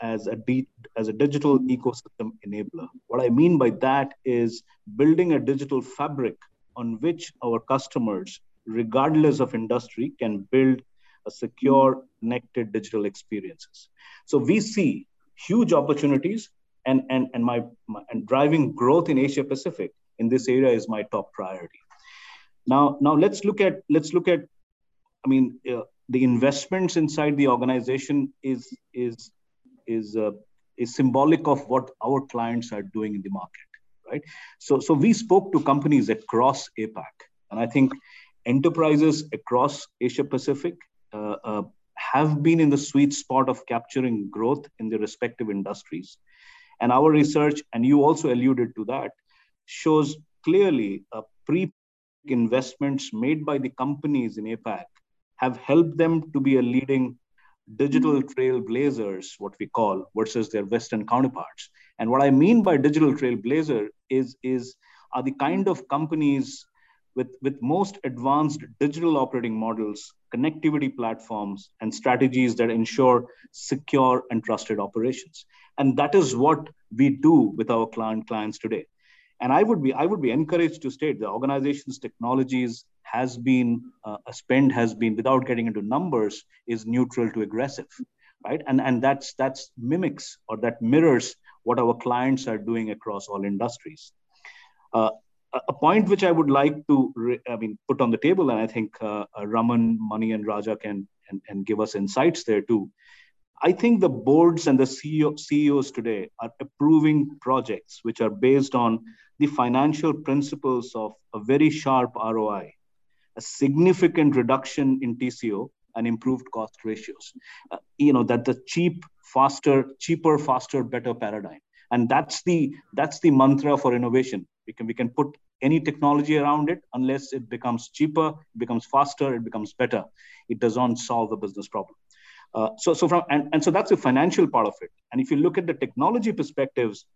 as a as a digital ecosystem enabler. What I mean by that is building a digital fabric on which our customers, regardless of industry, can build a secure, connected digital experiences. So we see huge opportunities and, and, and my, my and driving growth in Asia Pacific in this area is my top priority. Now, now let's look at let's look at, I mean, uh, the investments inside the organization is is is uh, is symbolic of what our clients are doing in the market, right? So so we spoke to companies across APAC, and I think enterprises across Asia Pacific uh, uh, have been in the sweet spot of capturing growth in their respective industries. And our research, and you also alluded to that, shows clearly uh, pre investments made by the companies in APAC have helped them to be a leading digital trailblazers, what we call, versus their Western counterparts. And what I mean by digital trailblazer is, is are the kind of companies with, with most advanced digital operating models, connectivity platforms, and strategies that ensure secure and trusted operations. And that is what we do with our client clients today. And I would be I would be encouraged to state the organization's technologies has been uh, a spend has been without getting into numbers is neutral to aggressive, right? And and that's that's mimics or that mirrors what our clients are doing across all industries. Uh, point which I would like to, I mean, put on the table, and I think uh, uh Raman, Mani, and Raja can and, and give us insights there too. I think the boards and the CEO, CEOs today are approving projects which are based on the financial principles of a very sharp ROI, a significant reduction in TCO, and improved cost ratios. Uh, you know that the cheap, faster, cheaper, faster, better paradigm, and that's the that's the mantra for innovation we can we can put any technology around it unless it becomes cheaper it becomes faster it becomes better. It does not solve the business problem. Uh, so so from and, and so that's the financial part of it. And if you look at the technology perspectives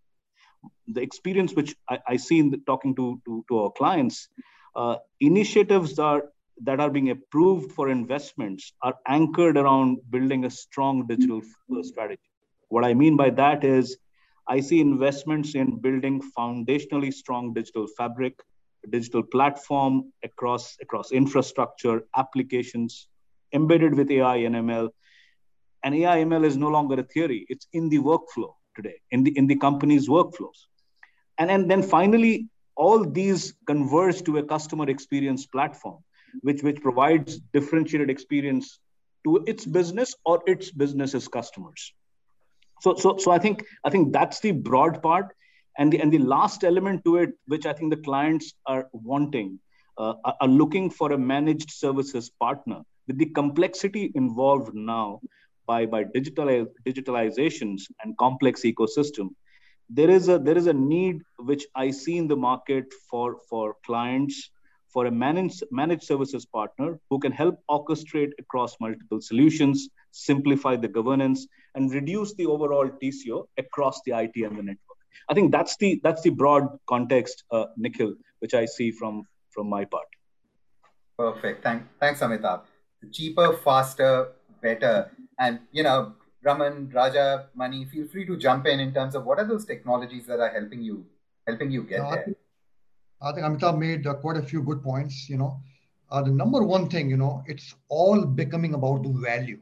the experience which i, I see in the, talking to, to, to our clients uh, initiatives are that are being approved for investments are anchored around building a strong digital strategy. What i mean by that is I see investments in building foundationally strong digital fabric, digital platform across, across infrastructure, applications, embedded with AI and ML. And AI ML is no longer a theory, it's in the workflow today, in the, in the company's workflows. And, and then finally, all these converge to a customer experience platform, which, which provides differentiated experience to its business or its business's customers so so so i think i think that's the broad part. And the and the last element to it which i think the clients are wanting uh, are looking for a managed services partner with the complexity involved now by by digital digitalizations and complex ecosystem. There is a there is a need which i see in the market for for clients for a managed, managed services partner who can help orchestrate across multiple solutions, simplify the governance, and reduce the overall TCO across the IT and the network. I think that's the that's the broad context, uh, Nikhil, which I see from from my part. Perfect. Thank, thanks, Amitabh. Cheaper, faster, better. And you know, Raman, Raja, Mani, feel free to jump in in terms of what are those technologies that are helping you helping you get there. I think Amitabh made uh, quite a few good points. You know, uh, the number one thing, you know, it's all becoming about the value.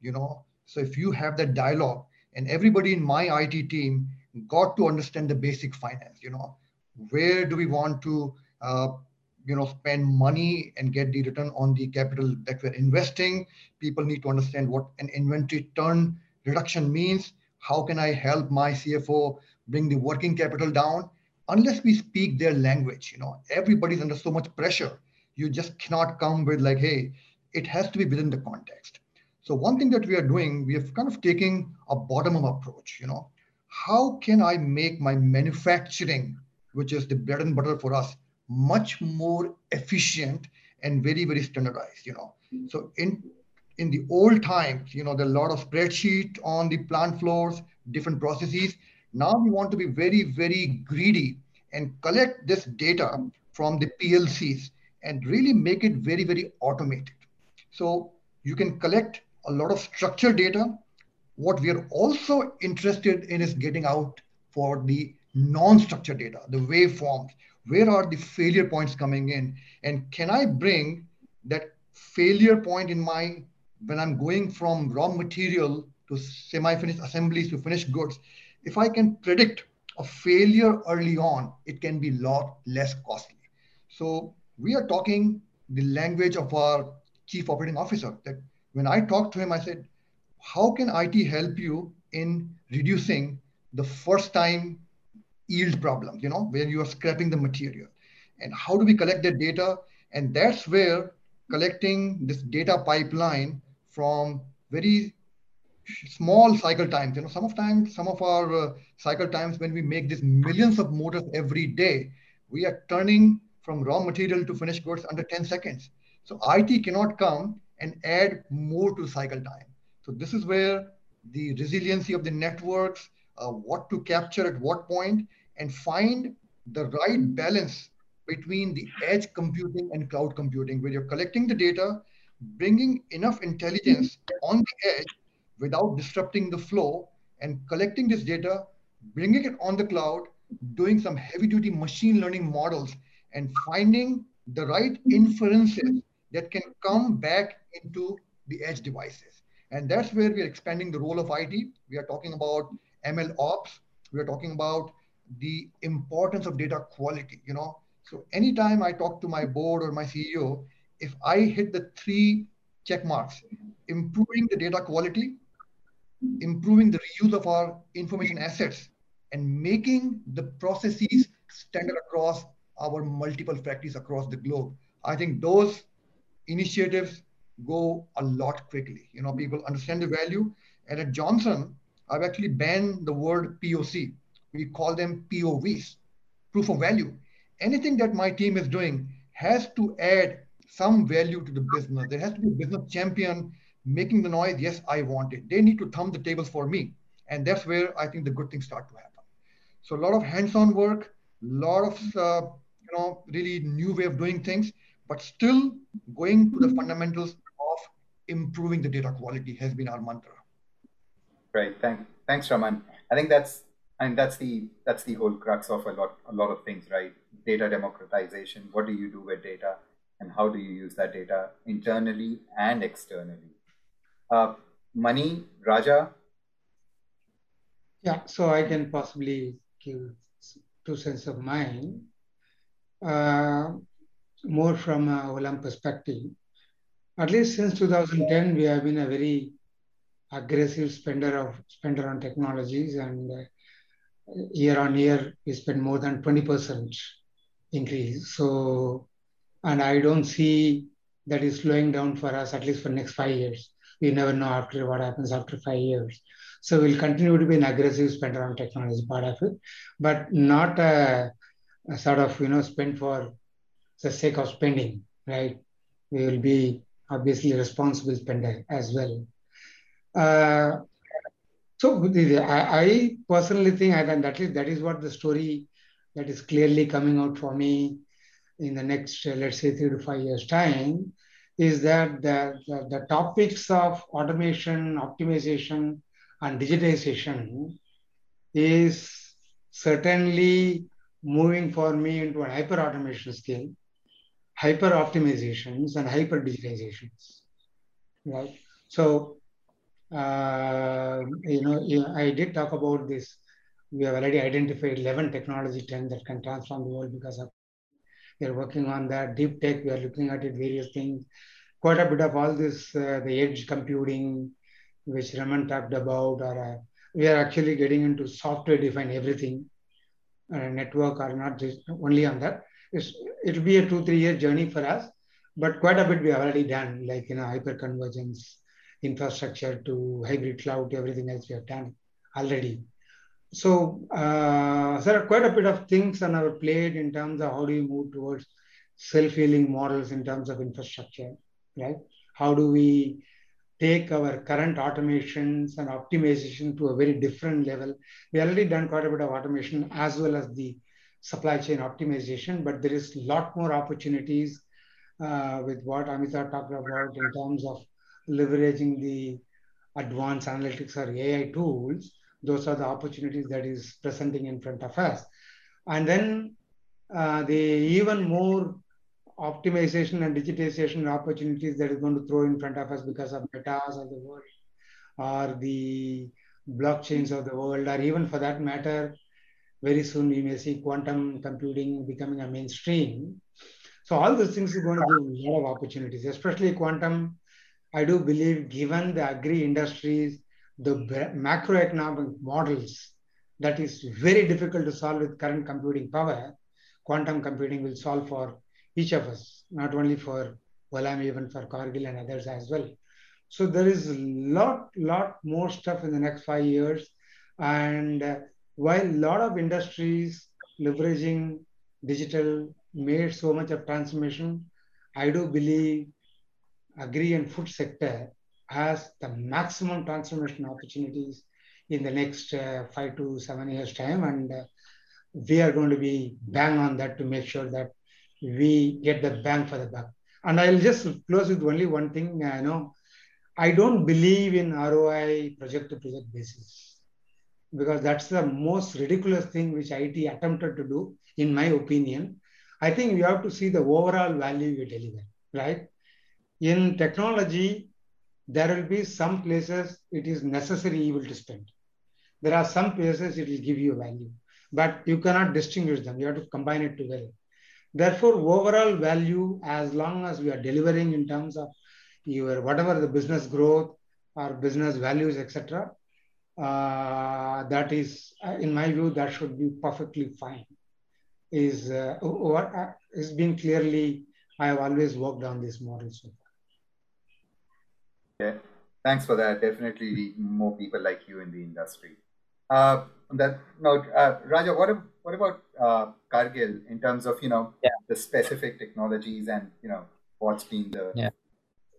You know, so if you have that dialogue, and everybody in my IT team got to understand the basic finance. You know, where do we want to, uh, you know, spend money and get the return on the capital that we're investing? People need to understand what an inventory turn reduction means. How can I help my CFO bring the working capital down? Unless we speak their language, you know, everybody's under so much pressure. You just cannot come with like, hey, it has to be within the context. So one thing that we are doing, we are kind of taking a bottom-up approach, you know. How can I make my manufacturing, which is the bread and butter for us, much more efficient and very, very standardized, you know. So in in the old times, you know, there are a lot of spreadsheet on the plant floors, different processes. Now we want to be very, very greedy and collect this data from the PLCs and really make it very, very automated. So you can collect a lot of structured data. What we are also interested in is getting out for the non-structured data, the waveforms. Where are the failure points coming in? And can I bring that failure point in my when I'm going from raw material to semi-finished assemblies to finished goods? If I can predict a failure early on, it can be a lot less costly. So we are talking the language of our chief operating officer. That when I talked to him, I said, how can IT help you in reducing the first time yield problems, you know, where you are scrapping the material? And how do we collect that data? And that's where collecting this data pipeline from very small cycle times. You know, some of times, some of our uh, cycle times when we make these millions of motors every day, we are turning from raw material to finished goods under 10 seconds. So IT cannot come and add more to cycle time. So this is where the resiliency of the networks, uh, what to capture at what point, and find the right balance between the edge computing and cloud computing, where you're collecting the data, bringing enough intelligence on the edge without disrupting the flow and collecting this data, bringing it on the cloud, doing some heavy duty machine learning models and finding the right inferences that can come back into the edge devices. And that's where we are expanding the role of IT. We are talking about ML ops. We are talking about the importance of data quality, you know. So anytime I talk to my board or my CEO, if I hit the three check marks, improving the data quality, improving the reuse of our information assets and making the processes standard across our multiple factories across the globe. I think those initiatives go a lot quickly. You know, people understand the value. And at Johnson, I've actually banned the word POC. We call them POVs, proof of value. Anything that my team is doing has to add some value to the business. There has to be a business champion making the noise, yes, I want it. They need to thumb the tables for me. And that's where I think the good things start to happen. So a lot of hands-on work, a lot of, uh, you know, really new way of doing things, but still going to the fundamentals of improving the data quality has been our mantra. Great, thanks, thanks, Raman. I think that's I mean that's the that's the whole crux of a lot a lot of things, right? Data democratization. What do you do with data, and how do you use that data internally and externally? Uh, Mani, Raja? Yeah, so I can possibly give two cents of mine. Uh, more from a Olam perspective. At least since 2010, we have been a very aggressive spender of spender on technologies, and uh, year on year we spend more than 20% increase. So, and I don't see that is slowing down for us at least for next five years we never know after what happens after five years. So we'll continue to be an aggressive spender on technology part of it, but not a, a sort of you know spend for the sake of spending, right? We will be obviously responsible spender as well. Uh, so I, I, personally think I can that is that is what the story that is clearly coming out for me in the next uh, let's say three to five years time is that the, the, the topics of automation, optimization, and digitization is certainly moving for me into a hyper automation scale, hyper optimizations, and hyper digitizations. Right. So, uh, you know, I did talk about this. We have already identified 11 technology trends that can transform the world because of. We are working on that. Deep tech, we are looking at it, various things. Quite a bit of all this, uh, the edge computing, which Raman talked about, or uh, we are actually getting into software defined everything uh, network or not just only on that. It's, it'll be a two, three year journey for us, but quite a bit we have already done, like, you know, hyperconvergence, infrastructure to hybrid cloud everything else we have done already. So uh, there are quite a bit of things on our plate in terms of how do you move towards self-healing models in terms of infrastructure, right? How do we take our current automations and optimization to a very different level. We already done quite a bit of automation as well as the supply chain optimization, but there is a lot more opportunities uh, with what Amitabh talked about in terms of leveraging the advanced analytics or AI tools. Those are the opportunities that is presenting in front of us. And then uh, the even more optimization and digitization opportunities that is going to throw in front of us because of metas of the world or the blockchains of the world, or even for that matter, very soon we may see quantum computing becoming a mainstream. So all those things are going to give a lot of opportunities, especially quantum. I do believe given the agri industries, the macroeconomic models that is very difficult to solve with current computing power, quantum computing will solve for each of us, not only for Olam, even for Cargill and others as well. So there is a lot, lot more stuff in the next five years. And uh, while a lot of industries leveraging digital made so much of transformation, I do believe agri and food sector has the maximum transformation opportunities in the next uh, five to seven years time. And uh, we are going to be bang on that to make sure that we get the bang for the buck. And I'll just close with only one thing. I know I don't believe in ROI project to project basis because that's the most ridiculous thing which IT attempted to do, in my opinion. I think we have to see the overall value we deliver, right? In technology, there will be some places it is necessary evil to spend. There are some places it will give you value, but you cannot distinguish them. You have to combine it together. Therefore, overall value, as long as we are delivering in terms of your whatever the business growth or business values, etc., uh, that is, uh, in my view, that should be perfectly fine. Is uh, what uh, is being clearly, I have always worked on this model so far. Yeah, thanks for that. Definitely need more people like you in the industry. Uh, on that note, uh, Raja, what, what about uh, Cargill in terms of you know yeah. the specific technologies and you know what's been the yeah.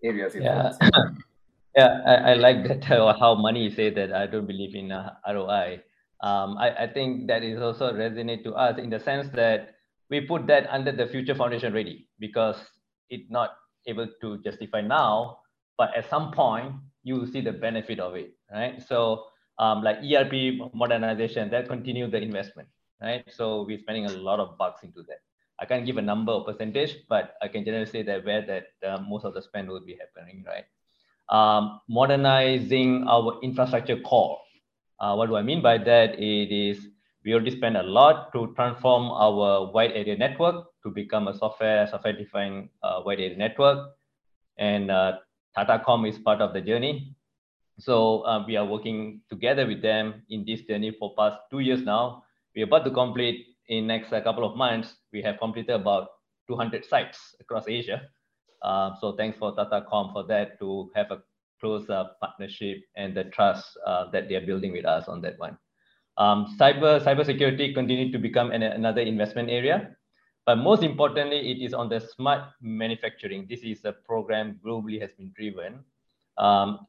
areas? Yeah, yeah, I, I, like that uh, how Mani say that I don't believe in uh, ROI. Um, I, I think that is also resonate to us in the sense that we put that under the future foundation ready because it's not able to justify now, but at some point you will see the benefit of it, right? So um, like ERP modernization, that continue the investment, right? So we're spending a lot of bucks into that. I can't give a number or percentage, but I can generally say that where that uh, most of the spend will be happening, right? Um, modernizing our infrastructure core. Uh, what do I mean by that? It is we already spend a lot to transform our wide area network to become a software software defined uh, wide area network, and uh, Tatacom is part of the journey. So uh, we are working together with them in this journey for past two years now. We're about to complete in next uh, couple of months. We have completed about 200 sites across Asia. Uh, so thanks for Tatacom for that to have a close uh, partnership and the trust uh, that they are building with us on that one. Um, cyber cybersecurity continue to become an, another investment area. But most importantly, it is on the smart manufacturing. This is a program globally has been driven. Um,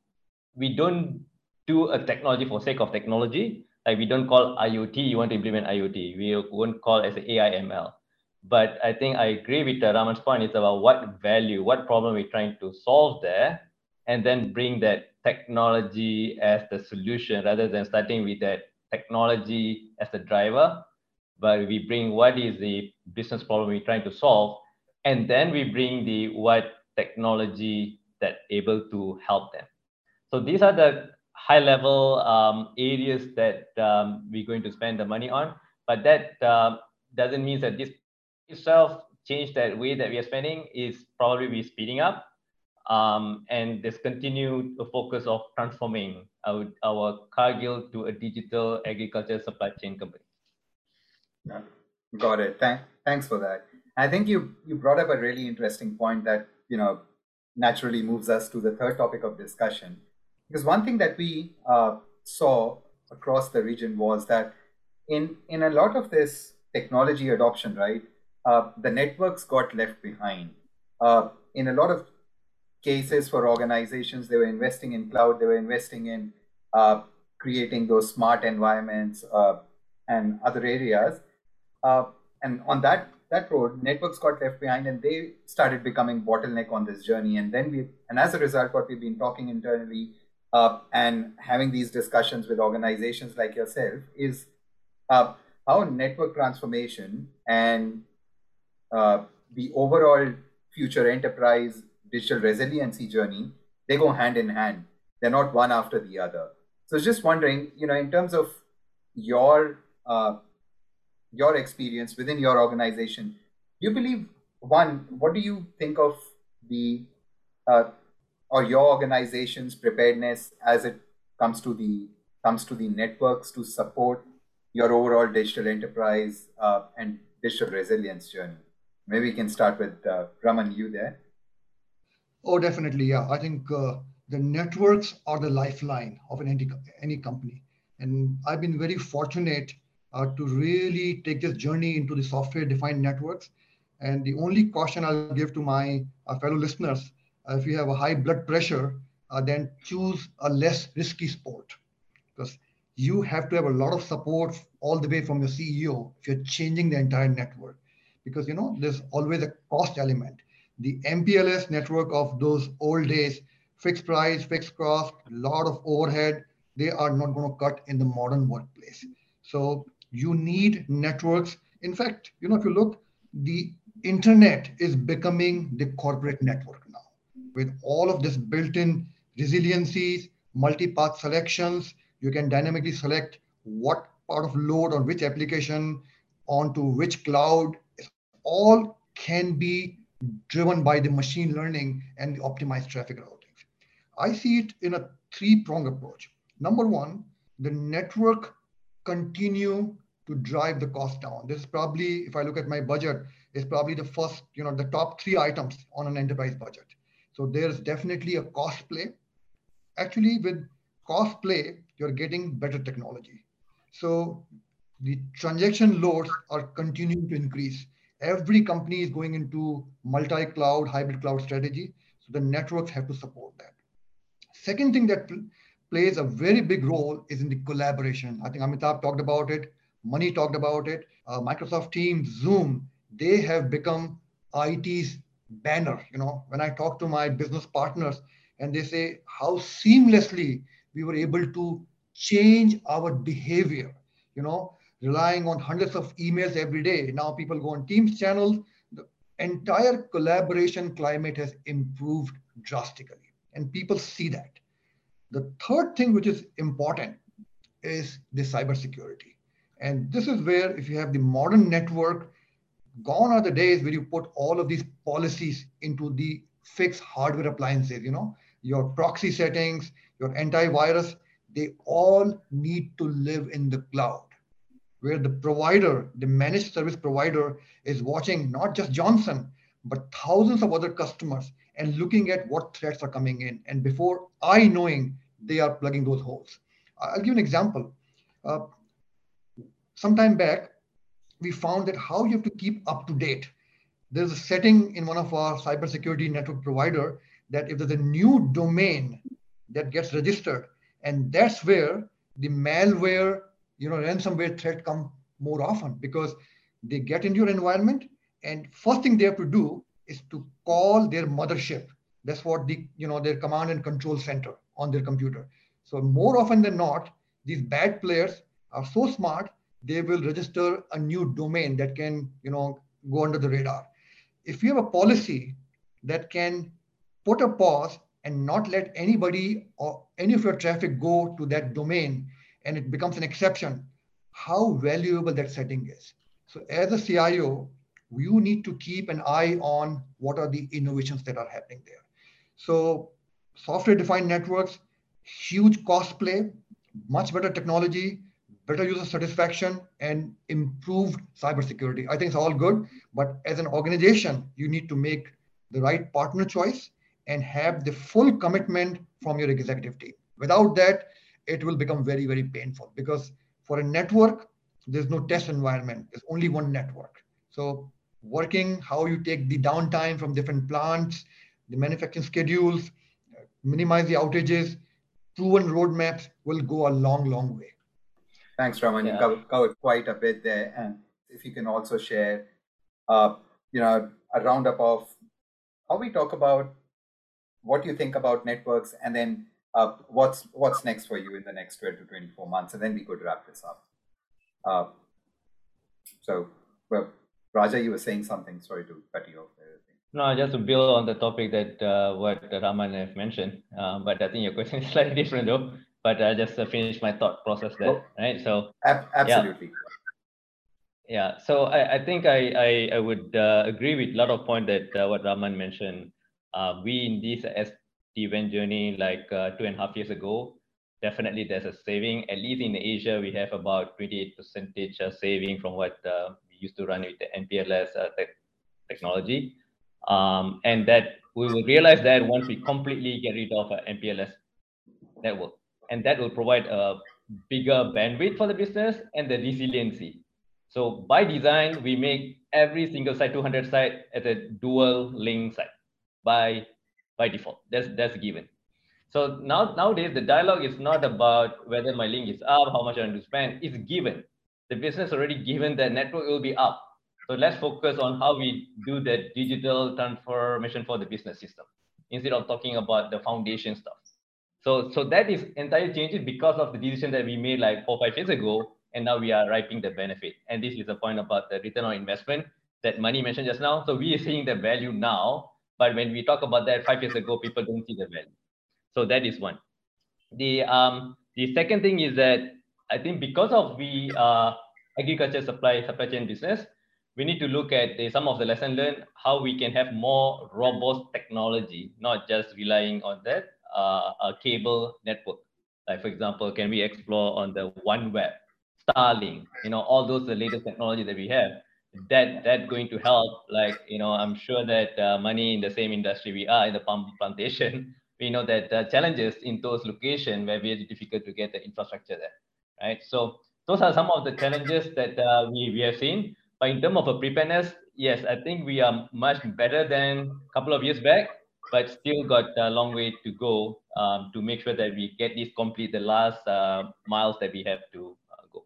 we don't do a technology for sake of technology. Like we don't call IoT, you want to implement IoT. We won't call as AI ML. But I think I agree with uh, Raman's point. It's about what value, what problem we're trying to solve there, and then bring that technology as the solution rather than starting with that technology as the driver. But we bring what is the business problem we're trying to solve, and then we bring the what technology that able to help them. So these are the high level um, areas that um, we're going to spend the money on. But that uh, doesn't mean that this itself change that way that we are spending is probably be speeding up. Um, and this continued focus of transforming our, our Cargill to a digital agriculture supply chain company. Got it. Thank, thanks for that. I think you you brought up a really interesting point that you know naturally moves us to the third topic of discussion, because one thing that we uh, saw across the region was that in in a lot of this technology adoption, right, uh, the networks got left behind. Uh, in a lot of cases for organizations, they were investing in cloud, they were investing in uh, creating those smart environments uh, and other areas. Uh, and on that that road, networks got left behind, and they started becoming bottleneck on this journey. And then we, and as a result, what we've been talking internally uh, and having these discussions with organizations like yourself is uh, how network transformation and uh, the overall future enterprise digital resiliency journey they go hand in hand they're not one after the other so just wondering you know in terms of your uh, your experience within your organization you believe one what do you think of the uh, or your organization's preparedness as it comes to the comes to the networks to support your overall digital enterprise uh, and digital resilience journey maybe we can start with uh, Raman, you there. Oh, definitely. Yeah. I think uh, the networks are the lifeline of an any, any company. And I've been very fortunate uh, to really take this journey into the software defined networks. And the only caution I'll give to my uh, fellow listeners uh, if you have a high blood pressure, uh, then choose a less risky sport because you have to have a lot of support all the way from your CEO if you're changing the entire network because you know there's always a cost element. The MPLS network of those old days, fixed price, fixed cost, a lot of overhead, they are not going to cut in the modern workplace. So you need networks. In fact, you know, if you look, the internet is becoming the corporate network now with all of this built-in resiliencies, multi-path selections. You can dynamically select what part of load on which application onto which cloud all can be driven by the machine learning and the optimized traffic routing. I see it in a three-prong approach. Number one, the network continue to drive the cost down. This is probably, if I look at my budget, is probably the first, you know, the top three items on an enterprise budget. So there's definitely a cost play. Actually, with cost play, you're getting better technology. So the transaction loads are continuing to increase every company is going into multi-cloud, hybrid cloud strategy. So the networks have to support that. Second thing that plays a very big role is in the collaboration. I think Amitabh talked about it. Mani talked about it. Uh, Microsoft Teams, Zoom, they have become IT's banner. You know, when I talk to my business partners and they say how seamlessly we were able to change our behavior. You know, relying on hundreds of emails every day. Now people go on Teams channels. The entire collaboration climate has improved drastically, and people see that. The third thing, which is important, is the cybersecurity. And this is where, if you have the modern network, gone are the days where you put all of these policies into the fixed hardware appliances, you know, your proxy settings, your antivirus, they all need to live in the cloud where the provider, the managed service provider, is watching not just Johnson, but thousands of other customers and looking at what threats are coming in. And before I knowing, they are plugging those holes. I'll give an example. Uh, sometime back, we found that how you have to keep up to date. There's a setting in one of our cybersecurity network provider that if there's a new domain that gets registered, and that's where the malware you know ransomware threat come more often because they get into your environment And first thing they have to do is to call their mothership. That's what the, you know, their command and control center on their computer. So more often than not, these bad players are so smart, they will register a new domain that can, you know, go under the radar. If you have a policy that can put a pause and not let anybody or any of your traffic go to that domain and it becomes an exception, how valuable that setting is. So as a CIO, you need to keep an eye on what are the innovations that are happening there. So software defined networks, huge cost play, much better technology, better user satisfaction, and improved cybersecurity. I think it's all good, but as an organization, you need to make the right partner choice and have the full commitment from your executive team. Without that, it will become very, very painful because for a network, there's no test environment. There's only one network. So working how you take the downtime from different plants, the manufacturing schedules, minimize the outages, proven roadmaps will go a long, long way. Thanks, Raman. Yeah. You covered, covered, quite a bit there. And if you can also share, uh, you know, a roundup of how we talk about what you think about networks and then uh, what's what's next for you in the next 12 to 24 months, and then we could wrap this up. Uh, so, well, Raja, you were saying something. Sorry to cut you off. No, just to build on the topic that uh, what Raman has mentioned, uh, but I think your question is slightly different though. But I just uh, finished my thought process there, oh, right? So ab- absolutely. Yeah. yeah. So I, I think I I, I would uh, agree with a lot of point that uh, what Raman mentioned. Uh, we in this event journey like two and a half years ago, definitely there's a saving. At least in Asia, we have about 28 percentage saving from what we used to run with the MPLS te- technology. Um, and that we will realize that once we completely get rid of an MPLS network. And that will provide a bigger bandwidth for the business and the resiliency. So by design, we make every single site, 200 site, as a dual link site by, by default. That's, that's given. So now nowadays, the dialogue is not about whether my link is up, how much I want to spend. It's given. The business already given that network will be up. So let's focus on how we do that digital transformation for the business system instead of talking about the foundation stuff. So, so that is entirely changed because of the decision that we made like four, five years ago, and now we are reaping the benefit. And this is the point about the return on investment that Mani mentioned just now. So we are seeing the value now, but when we talk about that five years ago, people don't see the value. So that is one. The um the second thing is that I think because of we uh agriculture supply supply chain business, we need to look at the, some of the lesson learned, how we can have more robust technology, not just relying on that uh, a cable network. Like for example, can we explore on the OneWeb, Starlink, you know, all those the latest technology that we have. That that going to help. Like you know, I'm sure that uh, Mani in the same industry we are in the palm plantation. We know that uh, challenges in those locations where very difficult to get the infrastructure there, right? So those are some of the challenges that uh, we, we have seen. But in terms of a preparedness, yes, I think we are much better than a couple of years back, but still got a long way to go um, to make sure that we get this complete the last uh, miles that we have to uh, go.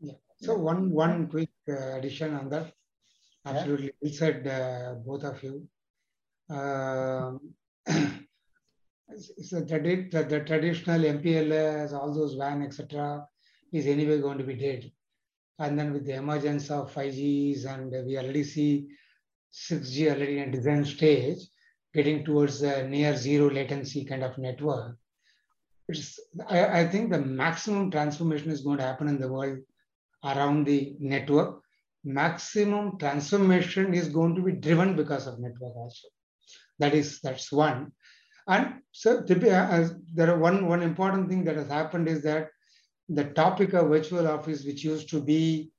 Yeah. So one one quick uh, addition on that. Absolutely, yeah. said uh, both of you. Um, so the, the, the traditional MPLS, all those WAN, etc., is anyway going to be dead. And then with the emergence of 5Gs and we already see 6G already in design stage, getting towards a near zero latency kind of network. I, I think the maximum transformation is going to happen in the world around the network. Maximum transformation is going to be driven because of network also. That is, that's one. And so uh, there are one, one important thing that has happened is that the topic of virtual office, which used to be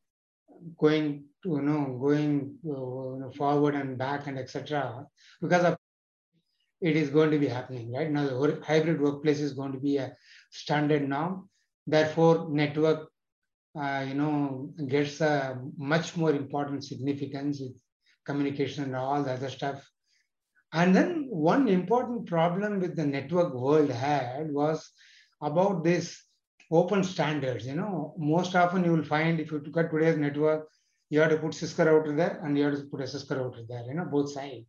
going you know, going uh, forward and back and etc. Because of it is going to be happening, right? Now the hybrid workplace is going to be a standard norm. Therefore, network, uh, you know, gets a much more important significance with communication and all the other stuff. And then one important problem with the network world had was about this open standards. You know, most often you will find if you look at today's network, you have to put Cisco router there and you have to put a Cisco router there, you know, both sides.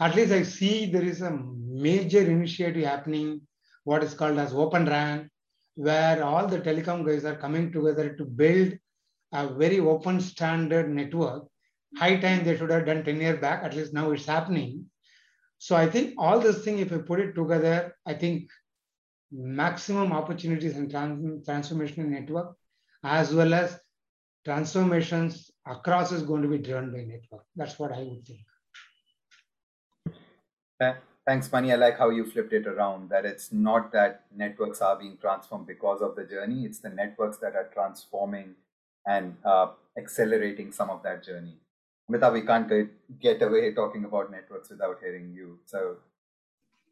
At least I see there is a major initiative happening, what is called as Open RAN, where all the telecom guys are coming together to build a very open standard network. High time they should have done 10 years back, at least now it's happening. So I think all this thing, if you put it together, I think maximum opportunities and trans transformation network, as well as transformations across is going to be driven by network. That's what I would think. Thanks, Mani. I like how you flipped it around that it's not that networks are being transformed because of the journey, it's the networks that are transforming and uh, accelerating some of that journey. Mita, we can't get away talking about networks without hearing you. So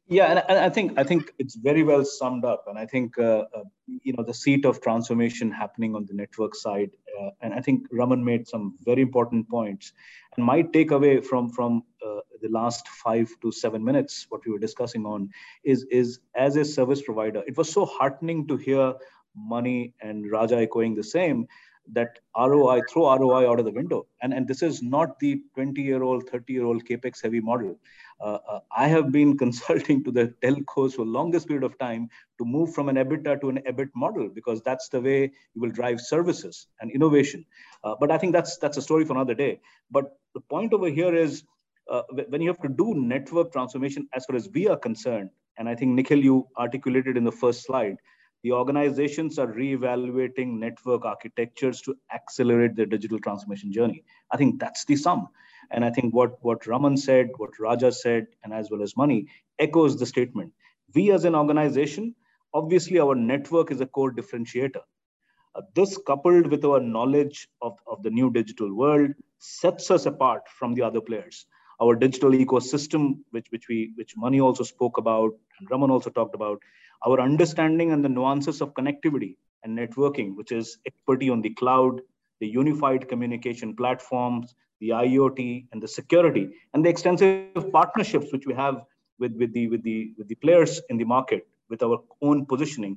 yeah and, and, i think i think it's very well summed up and i think uh, uh, you know the seat of transformation happening on the network side uh, and i think raman made some very important points and my takeaway from from uh, the last 5 to 7 minutes what we were discussing on is is as a service provider it was so heartening to hear Mani and raja echoing the same that ROI, throw ROI out of the window. And, and this is not the 20 year old, 30 year old capex heavy model. Uh, uh, I have been consulting to the telcos for longest period of time to move from an EBITDA to an EBIT model because that's the way you will drive services and innovation. Uh, but I think that's that's a story for another day. But the point over here is when you have to do network transformation as far as we are concerned, and I think Nikhil, you articulated in the first slide, the organizations are reevaluating network architectures to accelerate their digital transformation journey. I think that's the sum. And I think what, what Raman said, what Raja said, and as well as Mani echoes the statement. We as an organization, obviously our network is a core differentiator. Uh, this coupled with our knowledge of, of the new digital world sets us apart from the other players. Our digital ecosystem, which, which we which Mani also spoke about and Raman also talked about, our understanding and the nuances of connectivity and networking, which is expertise on the cloud, the unified communication platforms, the IoT, and the security, and the extensive partnerships which we have with, with, the, with, the, with the players in the market, with our own positioning.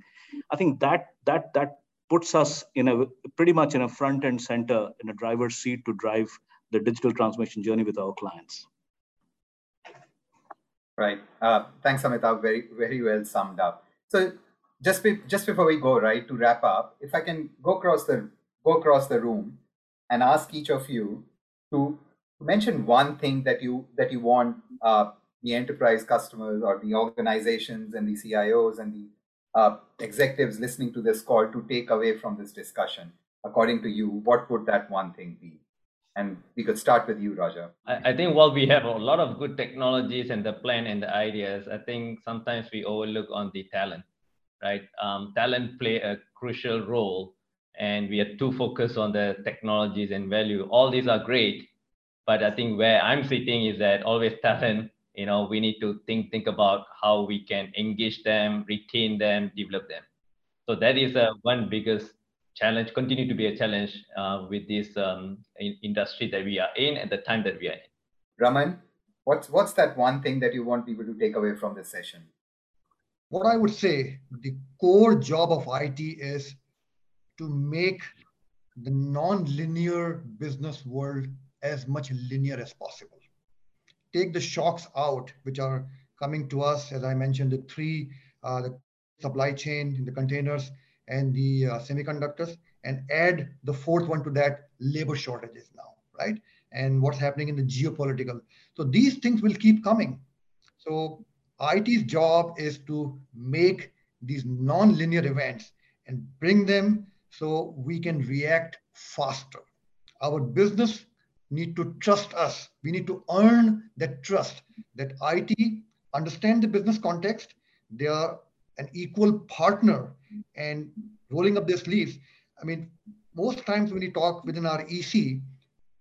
I think that, that, that puts us in a pretty much in a front and center, in a driver's seat to drive the digital transformation journey with our clients. Right. Uh, thanks, Amitabh. Very, very well summed up. So just be, just before we go right to wrap up, if I can go across the go across the room and ask each of you to mention one thing that you that you want uh, the enterprise customers or the organizations and the CIOs and the uh, executives listening to this call to take away from this discussion. According to you, what would that one thing be? And we could start with you, Raja. I, I think while we have a lot of good technologies and the plan and the ideas, I think sometimes we overlook on the talent, right? Um, talent play a crucial role and we are too focused on the technologies and value. All these are great, but I think where I'm sitting is that always talent, you know, we need to think think about how we can engage them, retain them, develop them. So that is uh, one biggest challenge, continue to be a challenge uh, with this um, in industry that we are in at the time that we are in. Raman, what's what's that one thing that you want people to take away from this session? What I would say, the core job of IT is to make the non-linear business world as much linear as possible. Take the shocks out, which are coming to us, as I mentioned, the three, uh, the supply chain, the containers, and the uh, semiconductors and add the fourth one to that labor shortages now right? And what's happening in the geopolitical. So these things will keep coming. So it's job is to make these non-linear events and bring them so we can react faster our business need to trust us we need to earn that trust that it understand the business context they are an equal partner and rolling up their sleeves. I mean, most times when you talk within our EC,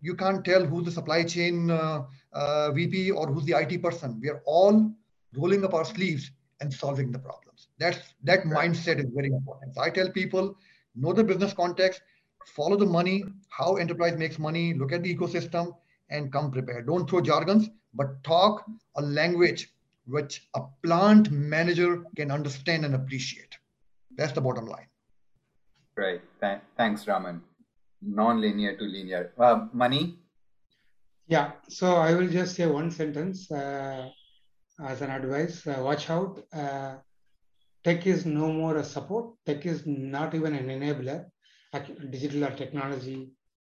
you can't tell who's the supply chain uh, uh, VP or who's the IT person. We are all rolling up our sleeves and solving the problems. That's that mindset is very important. So I tell people, know the business context, follow the money, how enterprise makes money, look at the ecosystem, and come prepared. Don't throw jargons, but talk a language which a plant manager can understand and appreciate. That's the bottom line. Right. Th- thanks, Raman. non-linear to linear. Uh, Mani? Yeah, so I will just say one sentence uh, as an advice. Uh, watch out. Tech is no more a support. Tech is not even an enabler. Digital or technology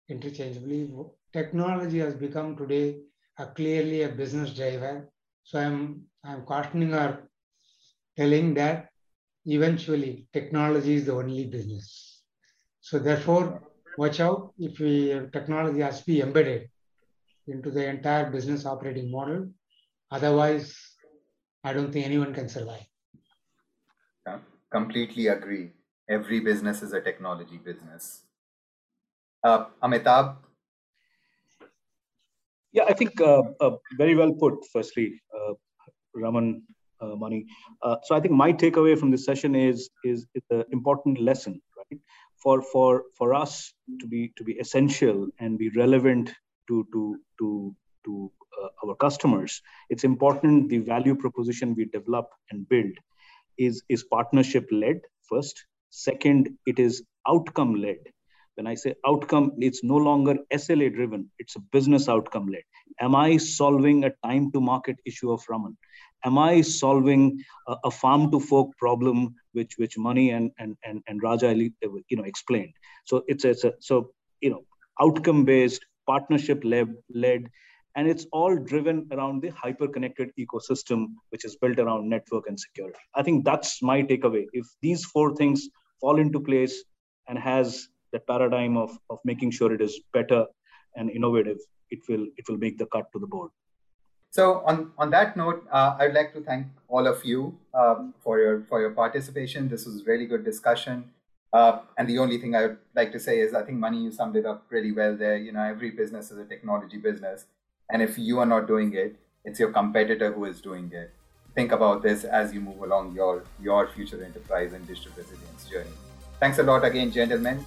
interchangeably. Technology has become today a clearly a business driver. So I'm I'm cautioning or telling that eventually technology is the only business. So therefore, watch out if we technology has to be embedded into the entire business operating model. Otherwise, I don't think anyone can survive. Yeah, completely agree. Every business is a technology business. Uh, Amitabh? Yeah, I think uh, uh, very well put, firstly, uh, Raman, uh, Mani. Uh, so I think my takeaway from this session is, is, an important lesson, right? For, for, for us to be, to be essential and be relevant to to to to uh, our customers it's important the value proposition we develop and build is is partnership led first. Second it is outcome led. When i say outcome it's no longer sla driven. It's a business outcome led. Am i solving a time to market issue of raman? Am i solving a, a farm to fork problem which which Mani and and and, and raja you know explained? So it's it's a so you know outcome based partnership led, led and it's all driven around the hyper connected ecosystem which is built around network and security. I think that's my takeaway. If these four things fall into place and has the paradigm of, of making sure it is better and innovative it will it will make the cut to the board. So on, on that note uh, i'd like to thank all of you um, for your for your participation. This was a really good discussion. Uh, and the only thing I would like to say is I think Mani you summed it up really well there. You know, every business is a technology business. And if you are not doing it, it's your competitor who is doing it. Think about this as you move along your, your future enterprise and digital resilience journey. Thanks a lot again, gentlemen.